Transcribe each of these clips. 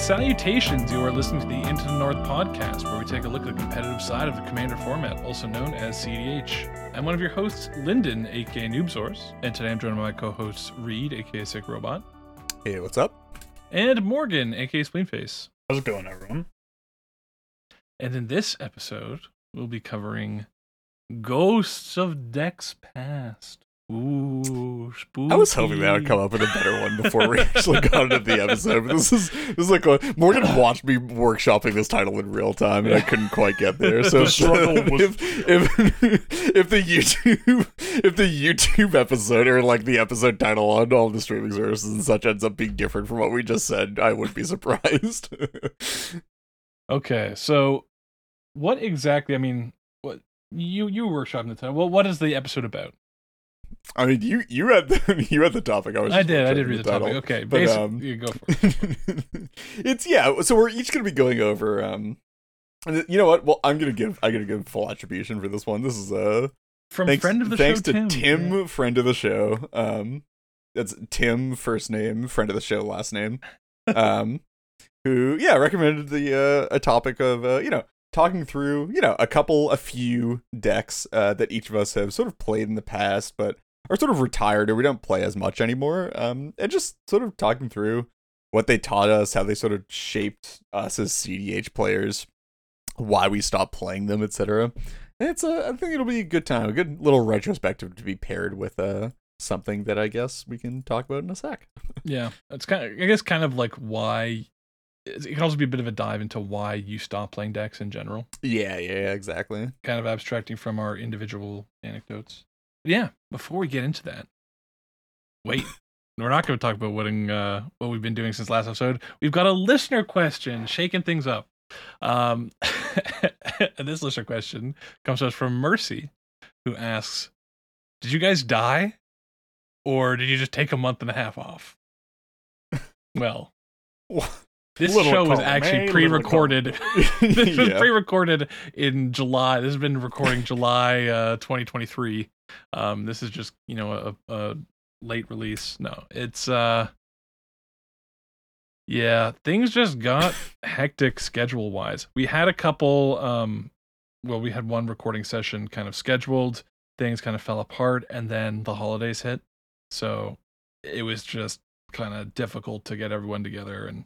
Greetings and salutations. You are listening to the Into the North podcast, where we take a look at the competitive side of the Commander format, also known as CDH. I'm one of your hosts, Lyndon, aka Noobsource, and today I'm joined by my co-hosts Reed, aka Sick Robot, Hey, what's up? and Morgan, aka Spleenface. How's it going, everyone? And in this episode, we'll be covering Ghosts of Decks Past. Ooh, spooky. I was hoping that would come up with a better one before we actually got into the episode. But this is this is like a, Morgan watched me workshopping this title in real time, and I couldn't quite get there. So The struggle was- if, if if the YouTube if the YouTube episode or like the episode title on all the streaming services and such ends up being different from what we just said, I would be surprised. Okay, so what exactly? I mean, what you you workshopping the title? Well, what is the episode about? I mean, you you had the you had the topic. I was. I did. I did read the topic. Okay, but, um, you go for it. it's yeah. So we're each gonna be going over. Um, you know what? Well, I'm gonna give I'm gonna give full attribution for this one. This is uh From thanks, friend of the thanks show, to Tim. Tim, friend of the show. Um, that's Tim, first name, friend of the show, last name. Um, who yeah recommended the uh a topic of uh you know talking through you know a couple a few decks uh that each of us have sort of played in the past, but are sort of retired or we don't play as much anymore. Um, and just sort of talking through what they taught us, how they sort of shaped us as CDH players, why we stopped playing them, etc. It's a, I think it'll be a good time, a good little retrospective to be paired with uh something that I guess we can talk about in a sec. Yeah, it's kind of, I guess, kind of like why. It can also be a bit of a dive into why you stopped playing decks in general, yeah, yeah, exactly. kind of abstracting from our individual anecdotes. Yeah, before we get into that, wait, we're not going to talk about what, uh, what we've been doing since last episode. We've got a listener question, shaking things up. Um, and this listener question comes to us from Mercy, who asks, "Did you guys die, or did you just take a month and a half off?" Well, this Little show was actually little pre-recorded. this was Yeah. pre-recorded in July. This has been recording July uh, 2023. Um, this is just you know a, a late release. No, it's uh, yeah, things just got hectic schedule wise. We had a couple. Um, well, we had one recording session kind of scheduled. Things kind of fell apart, and then the holidays hit. So it was just kind of difficult to get everyone together and.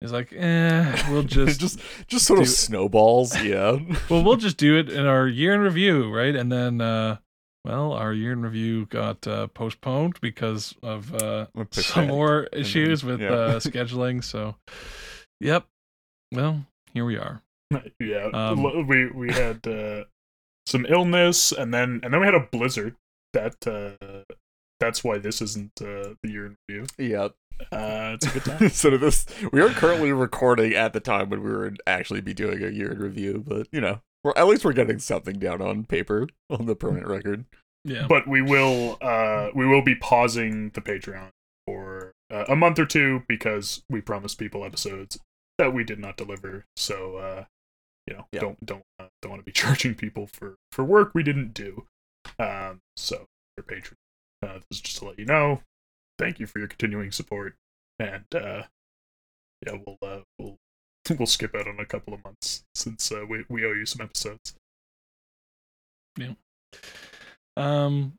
It's like, eh, we'll just just just sort of snowballs, yeah. well, we'll just do it in our year in review, right? And then, uh, well, our year in review got uh, postponed because of uh, some more issues with yeah. uh, scheduling. So, yep. Well, here we are. yeah, Um, we we had uh, some illness, and then and then we had a blizzard. That uh, that's why this isn't uh, the year in review. yeah. Uh, it's a good time. so this we are currently recording at the time when we would actually be doing a year in review, but you know, we're at least we're getting something down on paper on the permanent record. Yeah. but we will uh, we will be pausing the Patreon for uh, a month or two because we promised people episodes that we did not deliver. So uh, you know, Yeah. don't don't uh, don't want to be charging people for for work we didn't do. Um, so your patron, uh, this is just to let you know. Thank you for your continuing support, and uh, yeah, we'll uh, we'll we'll skip out on a couple of months since uh, we we owe you some episodes. Yeah. Um,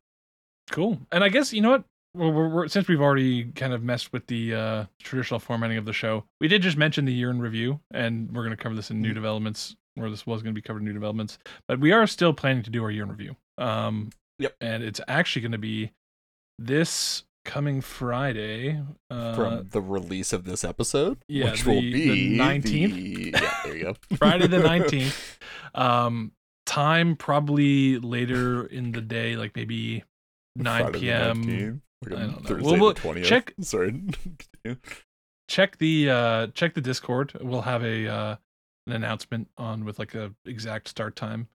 cool. And I guess you know what? Well, we're, we're, since we've already kind of messed with the uh, traditional formatting of the show, we did just mention the year in review, and we're going to cover this in new developments, where this was going to be covered in new developments. But we are still planning to do our year in review. Um, Yep. And it's actually going to be this coming Friday. Uh, From the release of this episode, yeah, which will be the 19th? the- Yeah, there you go. Friday the 19th. Um, time probably later in the day, like maybe 9 Friday p.m. 19th, like I on don't know. Thursday Well, we'll the 20th. check- Sorry. check the uh check the discord we'll have a uh an announcement on with like a exact start time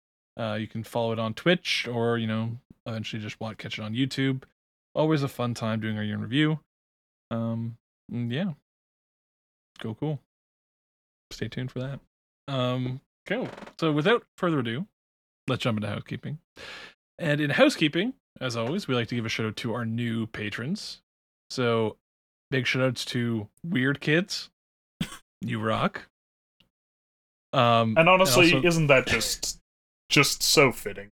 uh you can follow it on twitch or you know eventually just watch catch it on youtube always a fun time doing our year in review. Um and yeah. Go cool. Stay tuned for that. Um cool. So without further ado let's jump into housekeeping. And in housekeeping as always we like to give a shout out to our new patrons. So big shout outs to Weird Kids, you rock. Um, And honestly, also- isn't that just just so fitting?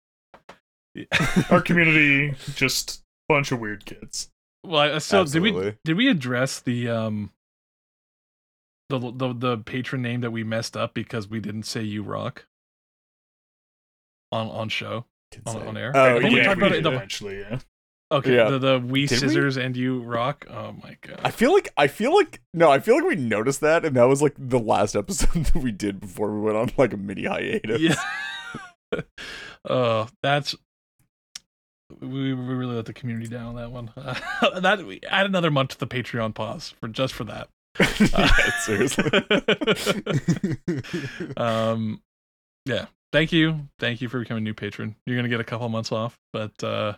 Our community just bunch of weird kids. well, I- so did we did we address the um the the the patron name that we messed up because we didn't say you rock on on show on, on air? Oh I think we yeah. talked about it. eventually, yeah. okay, Yeah. the the we Did we? scissors and you rock. Oh my god. I feel like I feel like no, I feel like we noticed that, and that was like the last episode that we did before we went on like a mini hiatus. Yeah. oh, that's we, we really let the community down on that one. that we add another month to the Patreon pause for just for that. yeah, seriously. um, yeah. Thank you, thank you for becoming a new patron. You're gonna get a couple months off, but uh,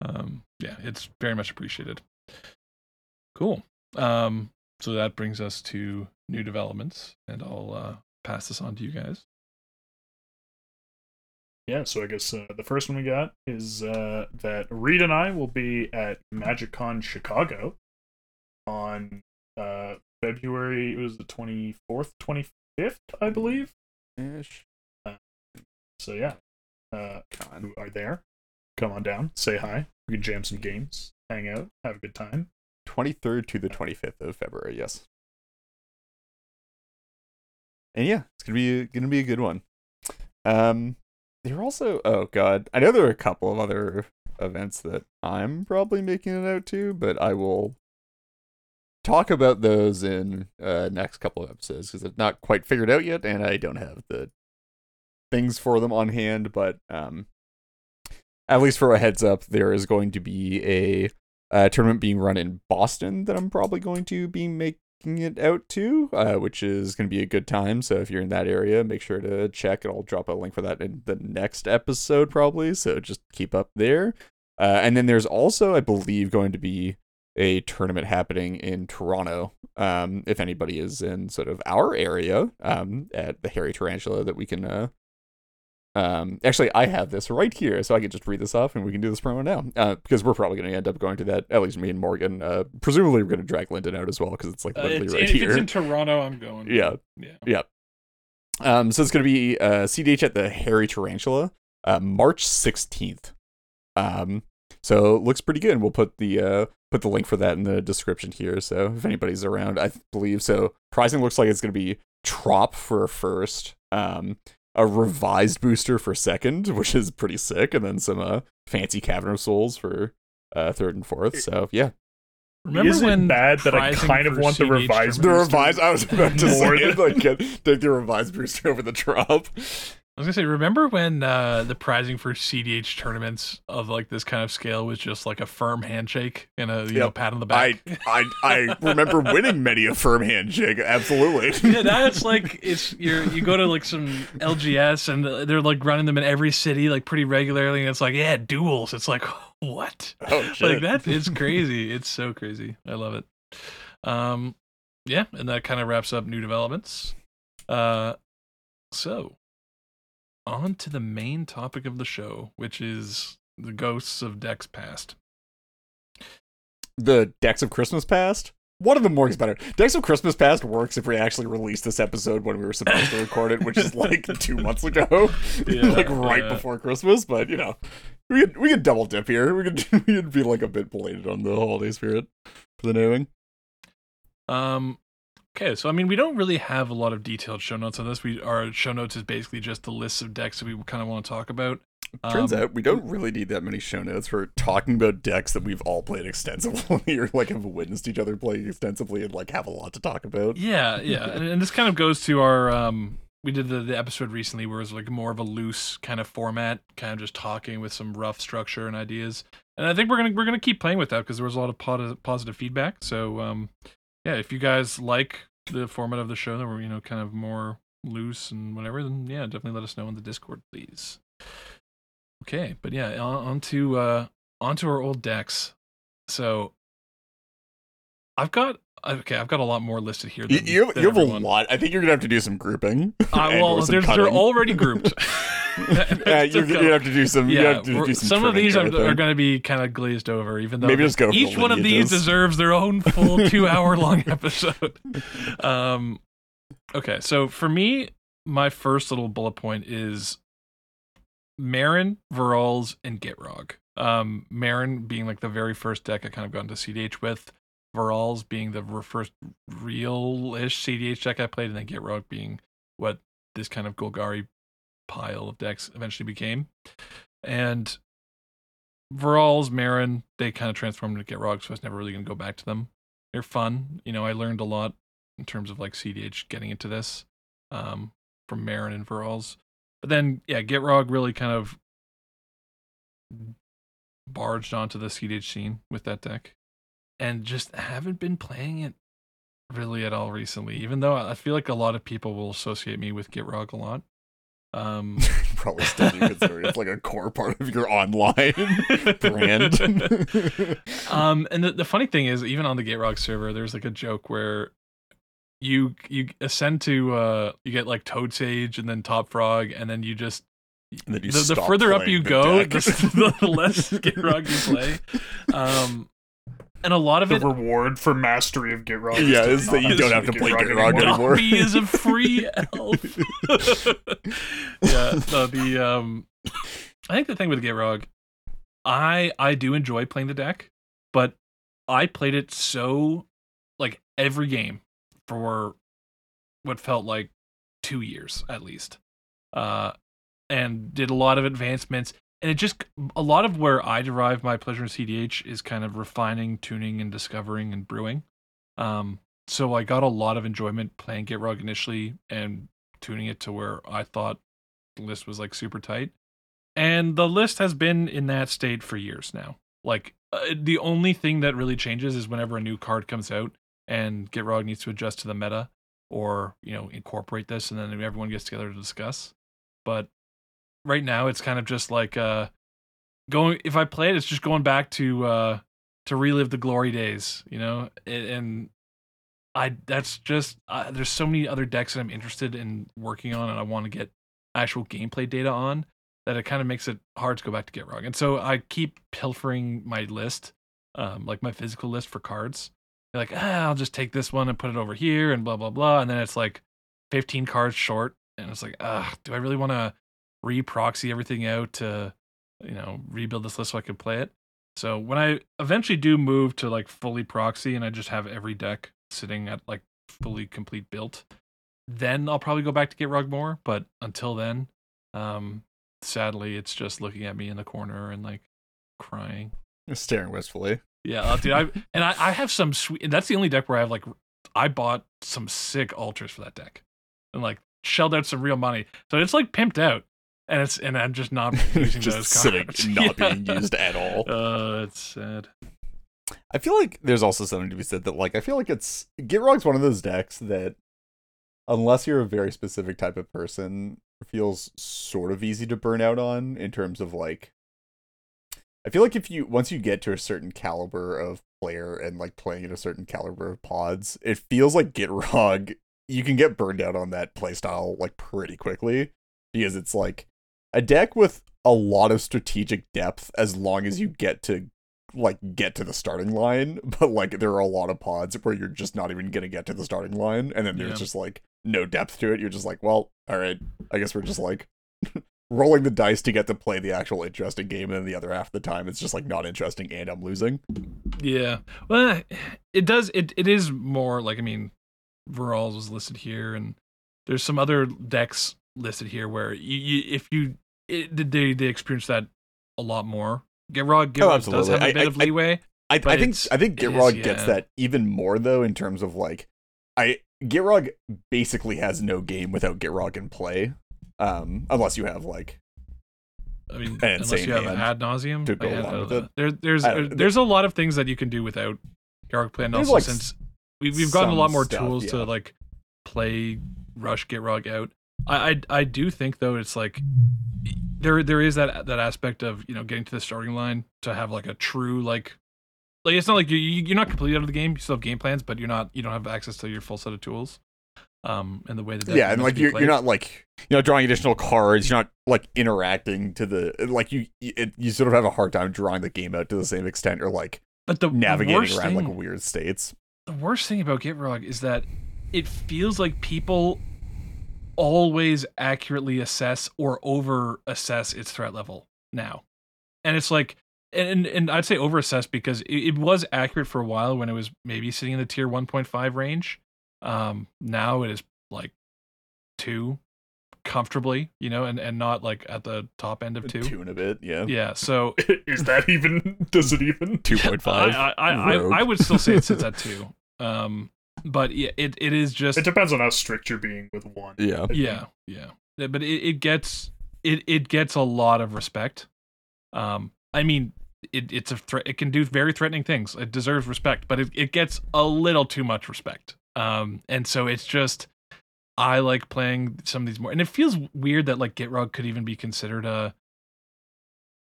um, yeah, it's very much appreciated. Cool. Um, so that brings us to new developments, and I'll uh, pass this on to you guys. Yeah, so I guess uh, the first one we got is uh, that Reed and I will be at MagicCon Chicago on uh, February. It was the twenty fourth, twenty fifth, I believe. Ish. So yeah, uh, who are there? Come on down, say hi. We can jam some games, hang out, have a good time. 23rd to the 25th of February, yes. And yeah, it's gonna be gonna be a good one. Um, there are also oh god, I know there are a couple of other events that I'm probably making it out to, but I will talk about those in uh next couple of episodes because it's not quite figured out yet, and I don't have the things for them on hand. But um, at least for a heads up, there is going to be a uh, tournament being run in Boston that I'm probably going to be making it out to, uh, which is going to be a good time. So if you're in that area, make sure to check. And I'll drop a link for that in the next episode, probably. So just keep up there. Uh, and then there's also, I believe, going to be a tournament happening in Toronto. Um, if anybody is in sort of our area, um, at the Hairy Tarantula, that we can uh, um, actually, I have this right here, so I can just read this off, and we can do this promo now. Uh, because we're probably going to end up going to that. At least me and Morgan. Uh, presumably we're going to drag Lyndon out as well, because it's like Uh, literally it's- right if here. it's in Toronto, I'm going. Yeah. yeah. Um, so it's going to be uh, CDH at the Hairy Tarantula, uh, March 16th. Um, so it looks pretty good. And We'll put the uh, put the link for that in the description here. So if anybody's around, I believe so. Pricing looks like it's going to be Trop for first, um, a revised booster for second, which is pretty sick, and then some uh, fancy Cavern of Souls for uh, third and fourth. So yeah, Remember Is it when bad that I kind of for want the CDH revised the tournaments- revised. I was about to More say than- like get, take the revised booster over the Trop. I was gonna say, remember when uh, the prizing for CDH tournaments of like this kind of scale was just like a firm handshake and a you know pat on the I, back? I I remember winning many a firm handshake. Absolutely. yeah, now it's like it's you you go to like some LGS and they're like running them in every city like pretty regularly, and it's like yeah, duels. It's like what? oh shit. Like that is crazy. It's so crazy. I love it. Um, yeah, and that kind of wraps up new developments. Uh, so on to the main topic of the show, which is the ghosts of Decks Past. The Decks of Christmas Past. One of them works better. Decks of Christmas Past works if we actually release this episode when we were supposed to record it, which is like two months ago, Yeah, like right yeah. before Christmas. But you know, we could we could double dip here. We could we could be like a bit belated on the holiday spirit for the naming. Um, okay, so I mean, we don't really have a lot of detailed show notes on this. We our show notes is basically just the list of decks that we kind of want to talk about. Turns Um, out we don't really need that many show notes for talking about decks that we've all played extensively or like have witnessed each other play extensively and like have a lot to talk about. Yeah, yeah, and, and this kind of goes to our um. We did the, the episode recently where it was like more of a loose kind of format, kind of just talking with some rough structure and ideas. And I think we're gonna we're gonna keep playing with that because there was a lot of positive positive feedback. So um, yeah, if you guys like the format of the show that we're you know kind of more loose and whatever, then yeah, definitely let us know in the Discord, please. Okay, but yeah, on, on to uh, on to our old decks. So I've got okay, I've got a lot more listed here. You, Than, you have, you have a lot. I think you're gonna have to do some grouping. Uh, well, some they're, already grouped. yeah, you're, you have to do some. you yeah, have to do some, some of these are, are going to be kind of glazed over, even though Maybe just go each one of these deserves their own full two hour long episode. Um, Okay, so for me, my first little bullet point is Meren, Varolz, and Gitrog. Um, Meren being like the very first deck I kind of got into CDH with. Varolz being the first real-ish CDH deck I played, and then Gitrog being what this kind of Golgari pile of decks eventually became. And Varolz, Meren, they kind of transformed into Gitrog, so I was never really going to go back to them. They're fun. You know, I learned a lot in terms of like CDH getting into this um, from Meren and Varolz. But then, yeah, Gitrog really kind of barged onto the CDH scene with that deck, and just haven't been playing it really at all recently. Even though I feel like a lot of people will associate me with Gitrog a lot. Um, Probably still do consider it's like a core part of your online brand. um, and the, the funny thing is, even on the Gitrog server, there's like a joke where you you ascend to uh you get like Toad Sage and then Top Frog, and then you just then you the, the further up you the go, the, the less Gitrog you play. Um, and a lot of The it reward for mastery of Gitrog. Yeah, is that you don't have have to play Gitrog Gitrog anymore. Dobby is a free elf. yeah, no, the um, I think the thing with Gitrog, I I do enjoy playing the deck, but I played it so like every game for what felt like two years at least, uh, and did a lot of advancements. And it just a lot of where I derive my pleasure in CDH is kind of refining, tuning, and discovering and brewing. Um, so I got a lot of enjoyment playing Gitrog initially and tuning it to where I thought the list was like super tight. And the list has been in that state for years now. Like uh, the only thing that really changes is whenever a new card comes out and Gitrog needs to adjust to the meta or, you know, incorporate this and then everyone gets together to discuss. But right now it's kind of just like uh going if I play it it's just going back to uh to relive the glory days, you know? And, I that's just uh, there's so many other decks that I'm interested in working on and I want to get actual gameplay data on that it kind of makes it hard to go back to Gitrog. And so I keep pilfering my list, um, like my physical list for cards. They're like, ah, I'll just take this one and put it over here and blah blah blah. And then it's like 15 cards short, and it's like, ah, do I really want to re-proxy everything out to, you know, rebuild this list so I can play it? So when I eventually do move to like fully proxy and I just have every deck sitting at like fully complete built, then I'll probably go back to Gitrog more. But until then, um, sadly, it's just looking at me in the corner and like crying. Staring wistfully. Yeah, dude. I and I, I have some sweet. That's the only deck where I have like I bought some sick altars for that deck, and like shelled out some real money. So it's like pimped out, and it's and I'm just not using Just those sitting, cards. not Yeah. being used at all. Uh, it's sad. I feel like there's also something to be said that like I feel like it's Gitrog's one of those decks that unless you're a very specific type of person feels sort of easy to burn out on in terms of like I feel like if you once you get to a certain caliber of player and like playing in a certain caliber of pods, it feels like Gitrog you can get burned out on that playstyle like pretty quickly because it's like a deck with a lot of strategic depth as long as you get to like get to the starting line, but like there are a lot of pods where you're just not even gonna get to the starting line, and then there's Yeah. just like no depth to it. You're just like, well, all right, I guess we're just like rolling the dice to get to play the actual interesting game, and then the other half of the time it's just like not interesting and I'm losing. Yeah. Well, it does. It it is more like I mean, Varolz was listed here, and there's some other decks listed here where you, you if you it, they they experience that a lot more. Gitrog, Gitrog does Oh, absolutely. have a I- bit I- of leeway. I, I think I think it is, Gitrog gets yeah. that even more though in terms of like I Gitrog basically has no game without Gitrog in play, um, unless you have like I mean, unless you have ad nauseam to go along with it. There, there's I there's a lot of things that you can do without Gitrog play, and also like, since we, we've gotten a lot more stuff, tools to like play rush Gitrog out. I, I I do think though it's like there there is that that aspect of you know getting to the starting line to have like a true like like it's not like you you- you're not completely out of the game. You still have game plans, but you're not you don't have access to your full set of tools. Um, and the way that that yeah, and like you're you're not like you know drawing additional cards. You're not like interacting to the like you it, you sort of have a hard time drawing the game out to the same extent or like but the navigating around like weird states. the worst thing about Gitrog is that it feels like people always accurately assess or over assess its threat level now. And it's like and and I'd say over assess because it, it, was accurate for a while when it was maybe sitting in the tier 1.5 range. Um now it is like 2 comfortably, you know, and and not like at the top end of 2. Two and a bit, yeah. Yeah, so is that even does it even 2.5? I I, I, I would still say it sits at 2. Um but yeah, it, it is just it depends on how strict you're being with one. Yeah, yeah, yeah. But it, it gets it it gets a lot of respect. Um, I mean, it it's a threat. It can do very threatening things. It deserves respect, but it it gets a little too much respect. Um, and so it's just I like playing some of these more, and it feels weird that like Gitrog could even be considered a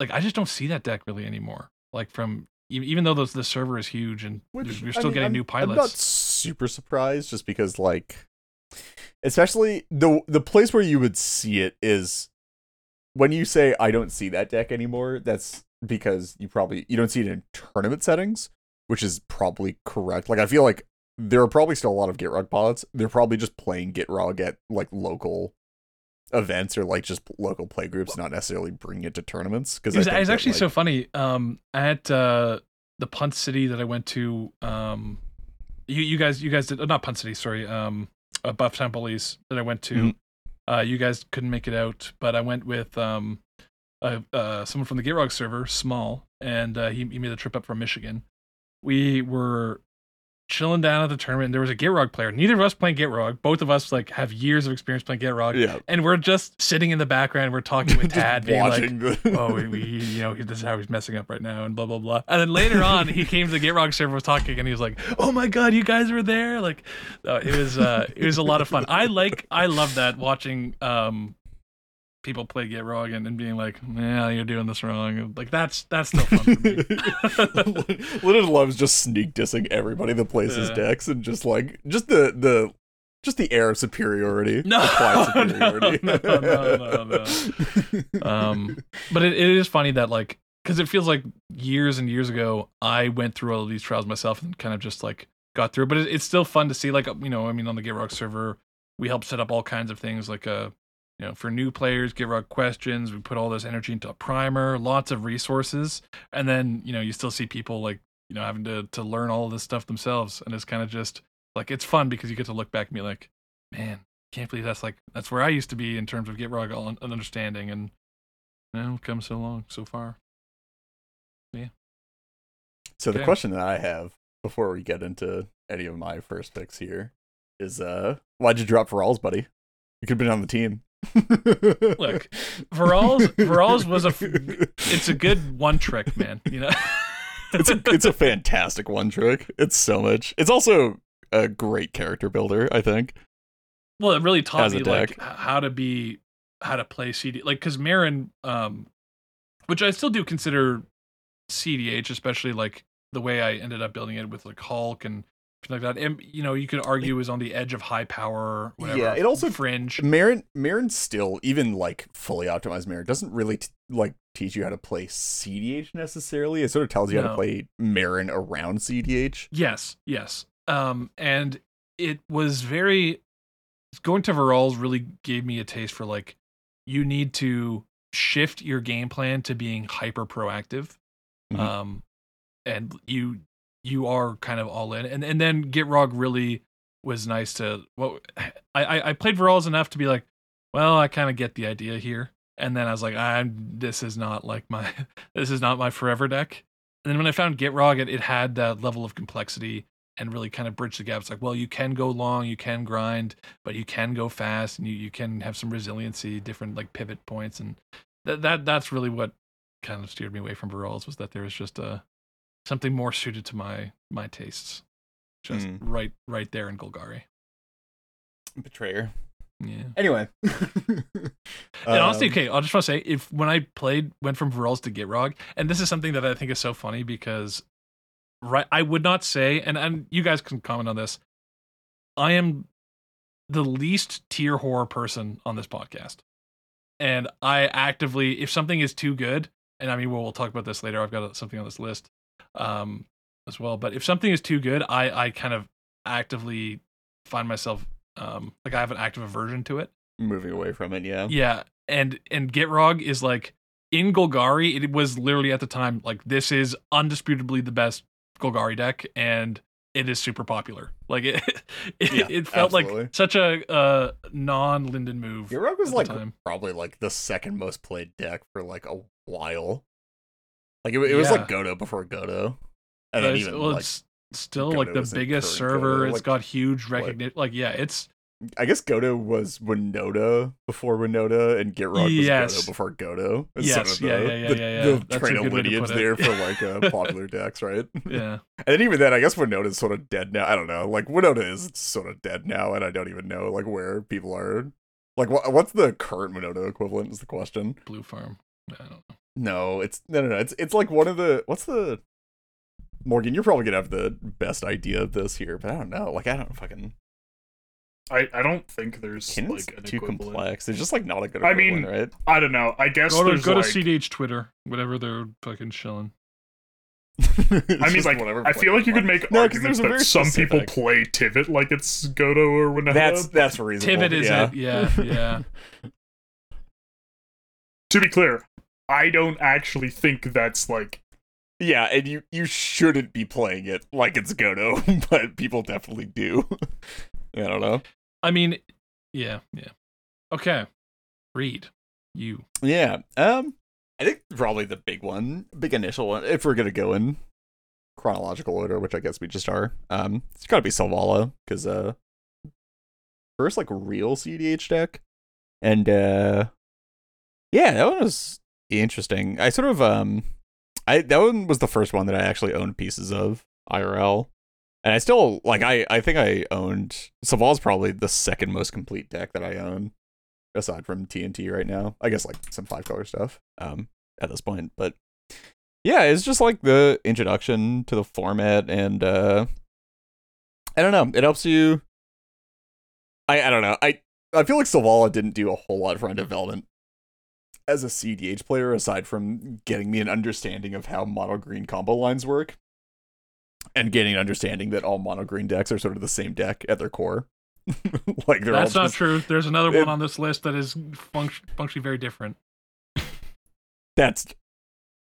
like I just don't see that deck really anymore. Like from even though the server is huge and Which, you're still I mean, getting I'm, new pilots. Super surprised just because like especially the the place where you would see it is when you say I don't see that deck anymore, that's because you probably you don't see it in tournament settings, which is probably correct. Like I feel like there are probably still a lot of Gitrog pilots. They're probably just playing Gitrog at like local events or like just local play groups, not necessarily bringing it to tournaments. Because it's, it's actually like, so funny. Um, at uh, the Punt City that I went to, um, you you guys you guys did uh, not Punt City, sorry, um, uh, Buff Bullies that I went to. Mm-hmm. Uh, you guys couldn't make it out, but I went with um, uh, uh someone from the Gitrog server, Small, and uh, he he made the trip up from Michigan. We were chilling down at the tournament. And there was a Gitrog player. Neither of us playing Gitrog. Both of us like have years of experience playing Gitrog. Yeah. And we're just sitting in the background. We're talking with Tad, being like, the... "Oh, we, we, you know, this is how he's messing up right now," and blah blah blah. And then later on, he came to the Gitrog server, was talking, and he was like, "Oh my god, you guys were there!" Like, uh, it was uh, it was a lot of fun. I like I love that watching um people play Gitrog and, and being like, "Yeah, you're doing this wrong." Like that's that's no fun. Lyndon loves just sneak dissing everybody that plays yeah. his decks and just like just the the just the air of superiority. No, superiority. no, no, no, no, no. um, but it, it is funny that like because it feels like years and years ago I went through all of these trials myself and kind of just like got through. But it, it's still fun to see like you know I mean on the Gitrog server we help set up all kinds of things like a you know, for new players, Gitrog questions. We put all this energy into a primer, lots of resources, and then you know you still see people like you know having to to learn all of this stuff themselves, and it's kind of just like it's fun because you get to look back and be like, man, can't believe that's like that's where I used to be in terms of Gitrog understanding, and you know, come so long so far. Yeah. So okay. the question that I have before we get into any of my first picks here is, uh, why'd you drop Varolz, buddy? You could have been on the team. Look, Varolz Varolz was a it's a good one trick, man. You know, it's a it's a fantastic one trick. It's so much. It's also a great character builder. I think. Well, it really taught me like how to be how to play CD like because Meren, um, which I still do consider CDH, especially like the way I ended up building it with like Hulk and like that. And you know, you could argue is on the edge of high power. Whatever, yeah, it also fringe. Meren, Meren still even like fully optimized Meren doesn't really t- like teach you how to play CDH necessarily. It sort of tells you no. how to play Meren around CDH. Yes, yes. Um, and it was very going to Varolz really gave me a taste for like you need to shift your game plan to being hyper proactive. Mm-hmm. Um, and you you are kind of all in. And and then Gitrog really was nice to well I I played Varolz enough to be like, well, I kind of get the idea here. And then I was like, I'm this is not like my this is not my forever deck. And then when I found Gitrog, it, it had that level of complexity and really kind of bridge the gap. It's like, well, you can go long, you can grind, but you can go fast and you, you can have some resiliency, different like pivot points. And that, that that's really what kind of steered me away from Varolz was that there was just a something more suited to my my tastes. Just mm. right right there in Golgari. Betrayer. Yeah. Anyway. and honestly, um, okay, I'll just want to say if when I played went from Varolz to Gitrog, and this is something that I think is so funny because right I would not say, and, and you guys can comment on this. I am the least tier horror person on this podcast. And I actively, if something is too good, and I mean, well, we'll talk about this later. I've got something on this list um, as well. But if something is too good, I I kind of actively find myself um like I have an active aversion to it. Moving away from it, yeah. Yeah, and and Gitrog is like in Golgari. It was literally at the time like this is undisputably the best Golgari deck, and it is super popular. Like it, it, Yeah, it felt absolutely. like such a uh, non Lyndon move. Gitrog was at the like time. probably like the second most played deck for like a while. Like it, it was like Godo before Godo, and then even well, like it's still like the biggest server. Godo, It's like- got huge recognition. Like yeah, it's I guess Godo was Winota before Winota, and Gitrog was Yes. Godo before Godo. It's Yes, sort of yeah, the, yeah, yeah, the, yeah, yeah. the train of lineage there for like uh, popular decks, right? yeah. And then even then, I guess Winota's sort of dead now. I don't know. Like Winota is sort of dead now, and I don't even know like where people are. Like, what, what's the current Winota equivalent? Is the question. Blue Farm. I don't know. No, it's no, no, no. It's it's like one of the what's the Morgan. You're probably gonna have the best idea of this here, but I don't know. Like, I don't fucking. I, I don't think there's Kin's like an too equivalent. complex. There's just like not a good. I mean, right? I don't know. I guess Go to there's go like, to CDH Twitter, whatever they're fucking shilling. I mean, like, I feel like you could make No, 'cause arguments that very some people play Tivit like it's Godo or whatever. That's that's reasonable. Tivit is yeah. it. Yeah, yeah. to be clear, I don't actually think that's like Yeah, and you you shouldn't be playing it like it's Godo, but people definitely do. I don't know. I mean, yeah, yeah. Okay. Reed. You. Yeah. Um I think probably the big one, big initial one, if we're gonna go in chronological order, which I guess we just are. Um it's gotta be Selvala, because uh first like real CDH deck. And uh yeah, that one was interesting. I sort of um I that one was the first one that I actually owned pieces of IRL. And I still like I I think I owned Saval's probably the second most complete deck that I own aside from TNT right now. I guess like some five color stuff um at this point, but yeah, it's just like the introduction to the format and uh I don't know, it helps you I I don't know. I I feel like Savala didn't do a whole lot for development as a CDH player aside from getting me an understanding of how mono green combo lines work and getting an understanding that all mono green decks are sort of the same deck at their core. like they're That's not true. There's another It- one on this list that is func- functionally very different. that's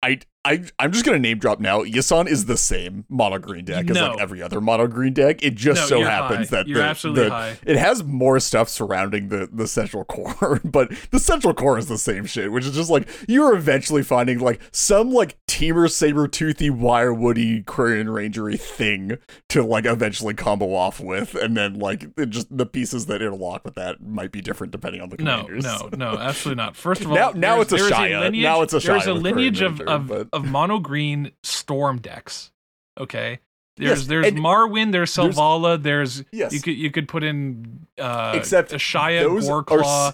I I I'm just gonna name drop now. Yisan is the same mono green deck as No. like every other mono green deck. It just No, so happens high. that you're the, absolutely the- high. it has more stuff surrounding the the central core, but the central core is the same shit, which is just like you're eventually finding like some like teamer saber toothy wire woody Korean rangery thing to like eventually combo off with, and then like it just the pieces that interlock with that might be different depending on the No, commanders. no, no, absolutely not. First of all, Now- now it's Ashaya. lineage- Now it's Ashaya. There's a lineage of Ranger, of, but- of mono green storm decks. Okay, there's Yes, there's and Marwyn, there's Selvala, there's Yes. you could you could put in uh Except Ashaya, those are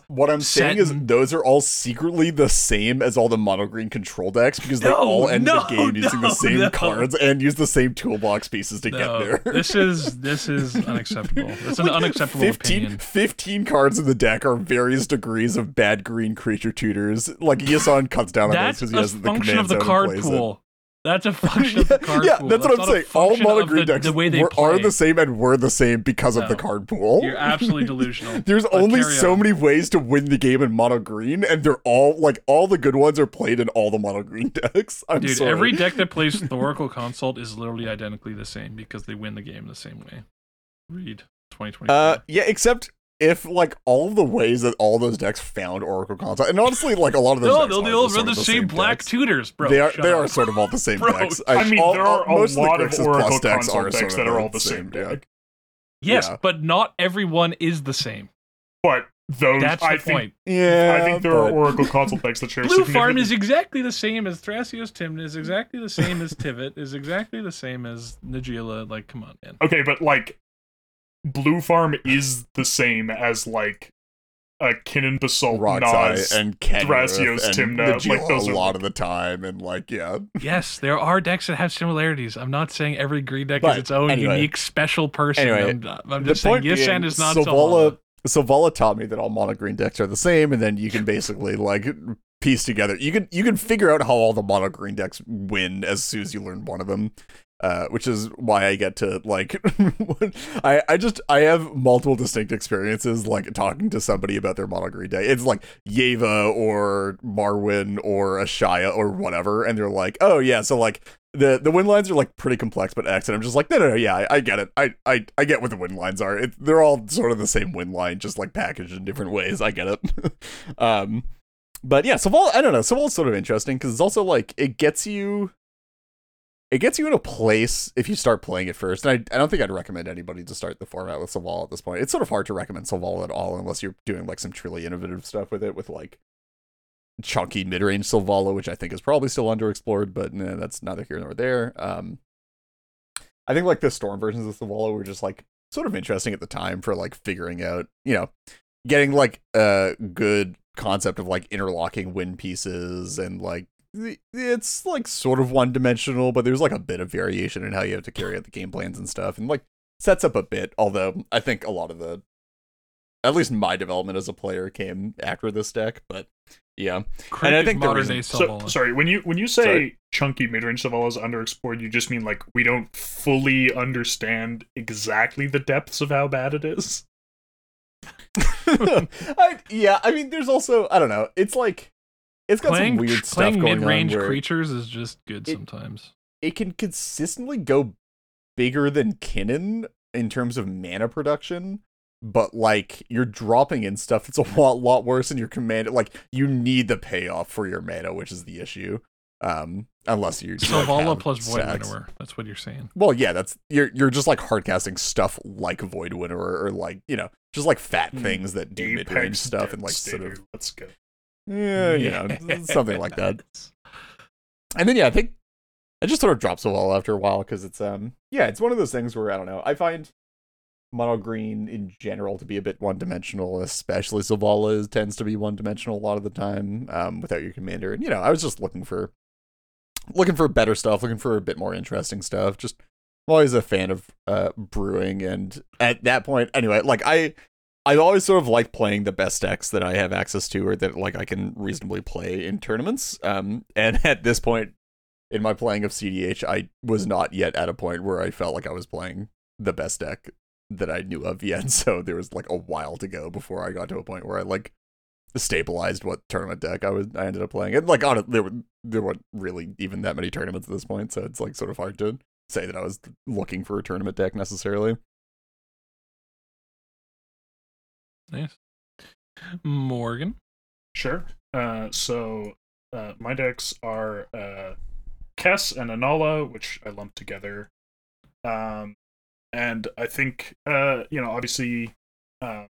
what I'm saying is those are all secretly the same as all the mono green control decks because they all end no, the game using no, the same no. cards and use the same toolbox pieces to No, get there. this is this is unacceptable. It's an Like, unacceptable 15, opinion. 15 cards in the deck are various degrees of bad green creature tutors. Like Yisan cuts down on those because he has the function of the card plays it. That's a function of the card yeah, pool. that's what I'm saying. All mono green the, decks the way they were, are the same and were the same because of the card pool. You're absolutely delusional. There's But only so on. many ways to win the game in mono green, and they're all like all the good ones are played in all the mono green decks. I'm Dude, sorry. every deck that plays Thoracle Consult is literally identically the same because they win the game the same way. Read 2020. uh, yeah, except if like all the ways that all those decks found Oracle Consult, and honestly, like a lot of those no, decks they'll, are they'll just sort run the of same, black decks. tutors, bro. they are they up. are sort of all the same Bro, decks. I mean, all- there are all- a lot of of the Grixis Oracle Plus decks are decks sort that are all the same deck. deck. Yes, yeah. but not everyone is the same. But those, That's I the think, point. Yeah, I think there are but- Oracle Consult decks that share Blue Farm is exactly the same as Thrasios Tymna, is exactly the same as Tivit, is exactly the same as Najeela. Like, come on, man. Okay, but like Blue Farm is the same as like a Kinnan Basalt Roxai Nas. and Kenrith Thrasios, and Tymna, Najeela like, those a are- lot of the time, and like yeah, Yes, there are decks that have similarities. I'm not saying every green deck But, is its own anyway. unique special person. Anyway, I'm, I'm just saying point Yisan being, is not Savala. Selvala. Savala taught me that all mono green decks are the same, and then you can basically like piece together. You can you can figure out how all the mono green decks win as soon as you learn one of them. Uh, which is why I get to like, I I just I have multiple distinct experiences like talking to somebody about their mono deck. It's like Yeva or Marwyn or Ashaya or whatever, and they're like, oh yeah, so like the the win lines are like pretty complex but X, and I'm just like, no no no, yeah, I, I get it, I, I I get what the wind lines are. It, they're all sort of the same wind line, just like packaged in different ways. I get it. um, but yeah, Saval, I don't know, so Saval's sort of interesting because it's also like it gets you it gets you in a place if you start playing it first. And I, I don't think I'd recommend anybody to start the format with Saval at this point. It's sort of hard to recommend Saval at all unless you're doing like some truly innovative stuff with it, with like chunky mid range Selvala, which I think is probably still underexplored, but nah, that's neither here nor there. Um, I think like the storm versions of Selvala were just like sort of interesting at the time for like figuring out, you know, getting like a good concept of like interlocking wind pieces and like it's like sort of one dimensional, but there's like a bit of variation in how you have to carry out the game plans and stuff, and like sets up a bit. Although I think a lot of the, at least my development as a player came after this deck, but yeah, Crick and I think the modern reason- day So, sorry, when you when you say Sorry. chunky mid range Selvala is underexplored, you just mean like we don't fully understand exactly the depths of how bad it is. I, yeah, I mean, there's also I don't know. It's like it's got playing some weird stuff playing going mid range on where creatures is just good it- sometimes. it can consistently go bigger than Kinnan in terms of mana production. But like you're dropping in stuff it's a lot, lot worse than your command. Like you need the payoff for your mana, which is the issue. Um, unless you like, Selvala have plus Void stacks. Winnower. That's what you're saying. Well, yeah, that's you're you're just like hardcasting stuff like Void Winnower or like you know just like fat Mm, things that do mid range stuff and like sort of let's go. Yeah, you know something like that. And then yeah, I think it just sort of drops a wall after a while because it's um yeah, it's one of those things where I don't know. I find mono green in general to be a bit one dimensional, especially Zavala is, tends to be one dimensional a lot of the time um, without your commander. And you know, I was just looking for looking for better stuff, looking for a bit more interesting stuff. Just I'm always a fan of uh, brewing, and at that point, anyway, like I. I've always sort of liked playing the best decks that I have access to or that like I can reasonably play in tournaments. Um, and at this point in my playing of CDH, I was not yet at a point where I felt like I was playing the best deck that I knew of yet. So there was like a while to go before I got to a point where I like stabilized what tournament deck I was I ended up playing. And like on it, there were there weren't really even that many tournaments at this point, so it's like sort of hard to say that I was looking for a tournament deck necessarily. Nice. Morgan. Sure. Uh, so uh, my decks are uh, Kess and Anala, which I lumped together. Um, and I think, uh, you know, obviously, uh,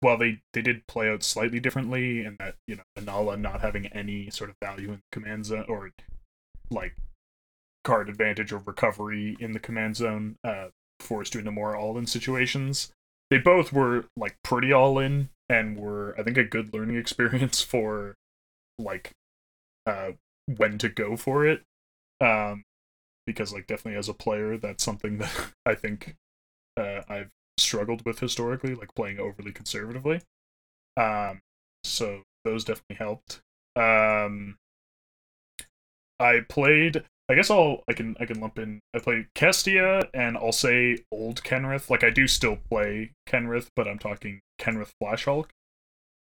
while they, they did play out slightly differently, in that, you know, Anala not having any sort of value in the command zone or like card advantage or recovery in the command zone, uh, forced you into more all in situations. They both were like pretty all in and were I think a good learning experience for like uh when to go for it. Um because like definitely as a player that's something that I think uh I've struggled with historically, like playing overly conservatively. Um so those definitely helped. Um I played I guess I'll I can I can lump in I play Kestia and I'll say old Kenrith. Like I do still play Kenrith, but I'm talking Kenrith Flash Hulk.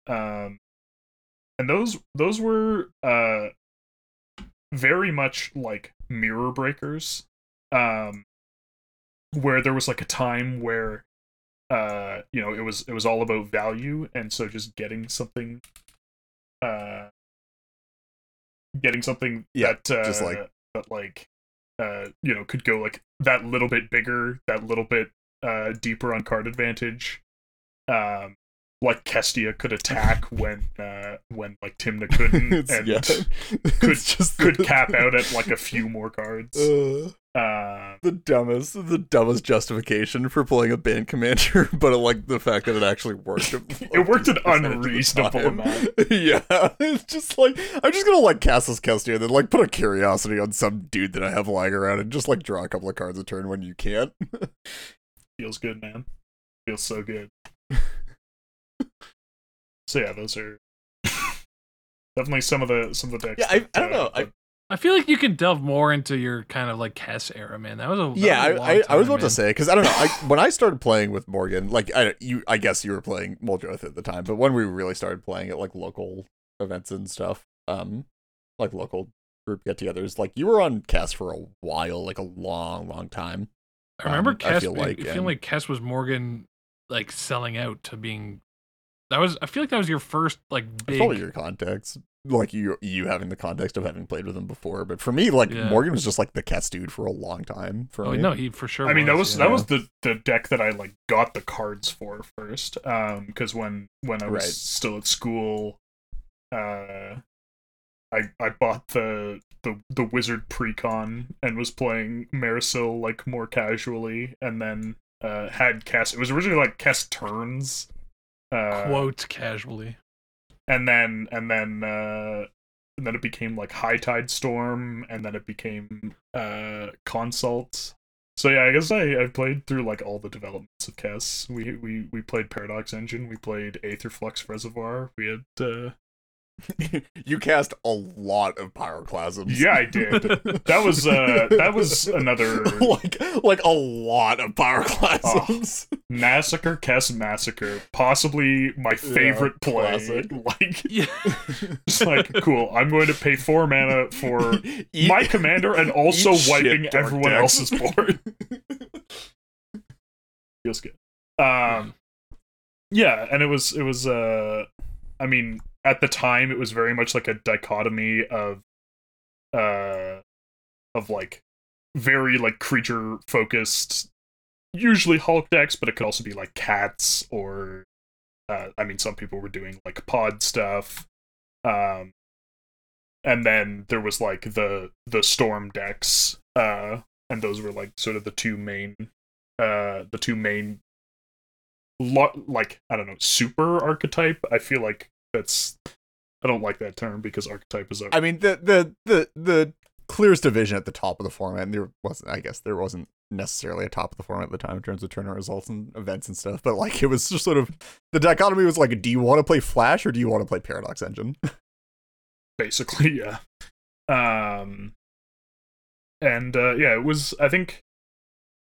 Um and those those were uh very much like mirror breakers. Um where there was like a time where uh you know it was it was all about value and so just getting something uh getting something Yeah, that uh, just like- that like uh you know could go like that little bit bigger that little bit uh deeper on card advantage. Um like Kestia could attack when uh when like Tymna couldn't and yeah. could just could cap out at like a few more cards Uh, uh the dumbest, the dumbest justification for playing a band commander, but like the fact that it actually worked. It worked an 50% of the unreasonable amount. Yeah, it's just like I'm just gonna like cast this Kestia and then like put a curiosity on some dude that I have lying around and just like draw a couple of cards a turn when you can't. feels good man feels so good so yeah those are definitely some of the some of the decks Yeah, I- that, I don't uh, know. I- I feel like you can delve more into your kind of like Kess era, man. That was a that yeah, was a long I, I, I was about man. to say because I don't know. I, when I started playing with Morgan, like I you, I guess you were playing Muldrotha at the time, but when we really started playing at like local events and stuff, um, like local group get-togethers, like you were on Kess for a while, like a long, long time. I remember um, I Kess. feel I like, feel like Kess was Morgan, like selling out to being. That was. I feel like that was your first like It's big. Probably your context, like you, you having the context of having played with him before. But for me, like Yeah. Morgan was just like the Kess dude for a long time. For Oh me. no, he for sure. I mean, that was yeah. that was the the deck that I like got the cards for first. Um, because when when I was Right. still at school, uh, I I bought the the the wizard precon and was playing Marisol like more casually, and then uh had Kess. It was originally like Kess turns. Uh, quote casually. and then and then uh and then it became like high tide storm and then it became uh consult so yeah i guess i i played through like all the developments of Kess. we we we played paradox engine we played aetherflux reservoir we had uh you cast a lot of pyroclasms. yeah i did that was uh that was another like like a lot of pyroclasms. massacre cast massacre possibly my favorite play classic. like Yeah. it's like cool i'm going to pay four mana for Eat- my commander and also eat shit, wiping everyone Dex. else's board. Feels good. Um, yeah, and it was it was uh, I mean, at the time it was very much like a dichotomy of uh, of like very like creature focused, usually Hulk decks, but it could also be like cats or uh, I mean, some people were doing like pod stuff. Um, and then there was like the the storm decks uh and those were like sort of the two main uh the two main lo- like i don't know super archetype i feel like that's i don't like that term because archetype is I mean the the the the clearest division at the top of the format. And there wasn't. I guess there wasn't necessarily a top of the format at the time in terms of tournament results and events and stuff. But like it was just sort of the dichotomy was like, do you want to play Flash or do you want to play Paradox Engine? basically yeah um and uh yeah it was i think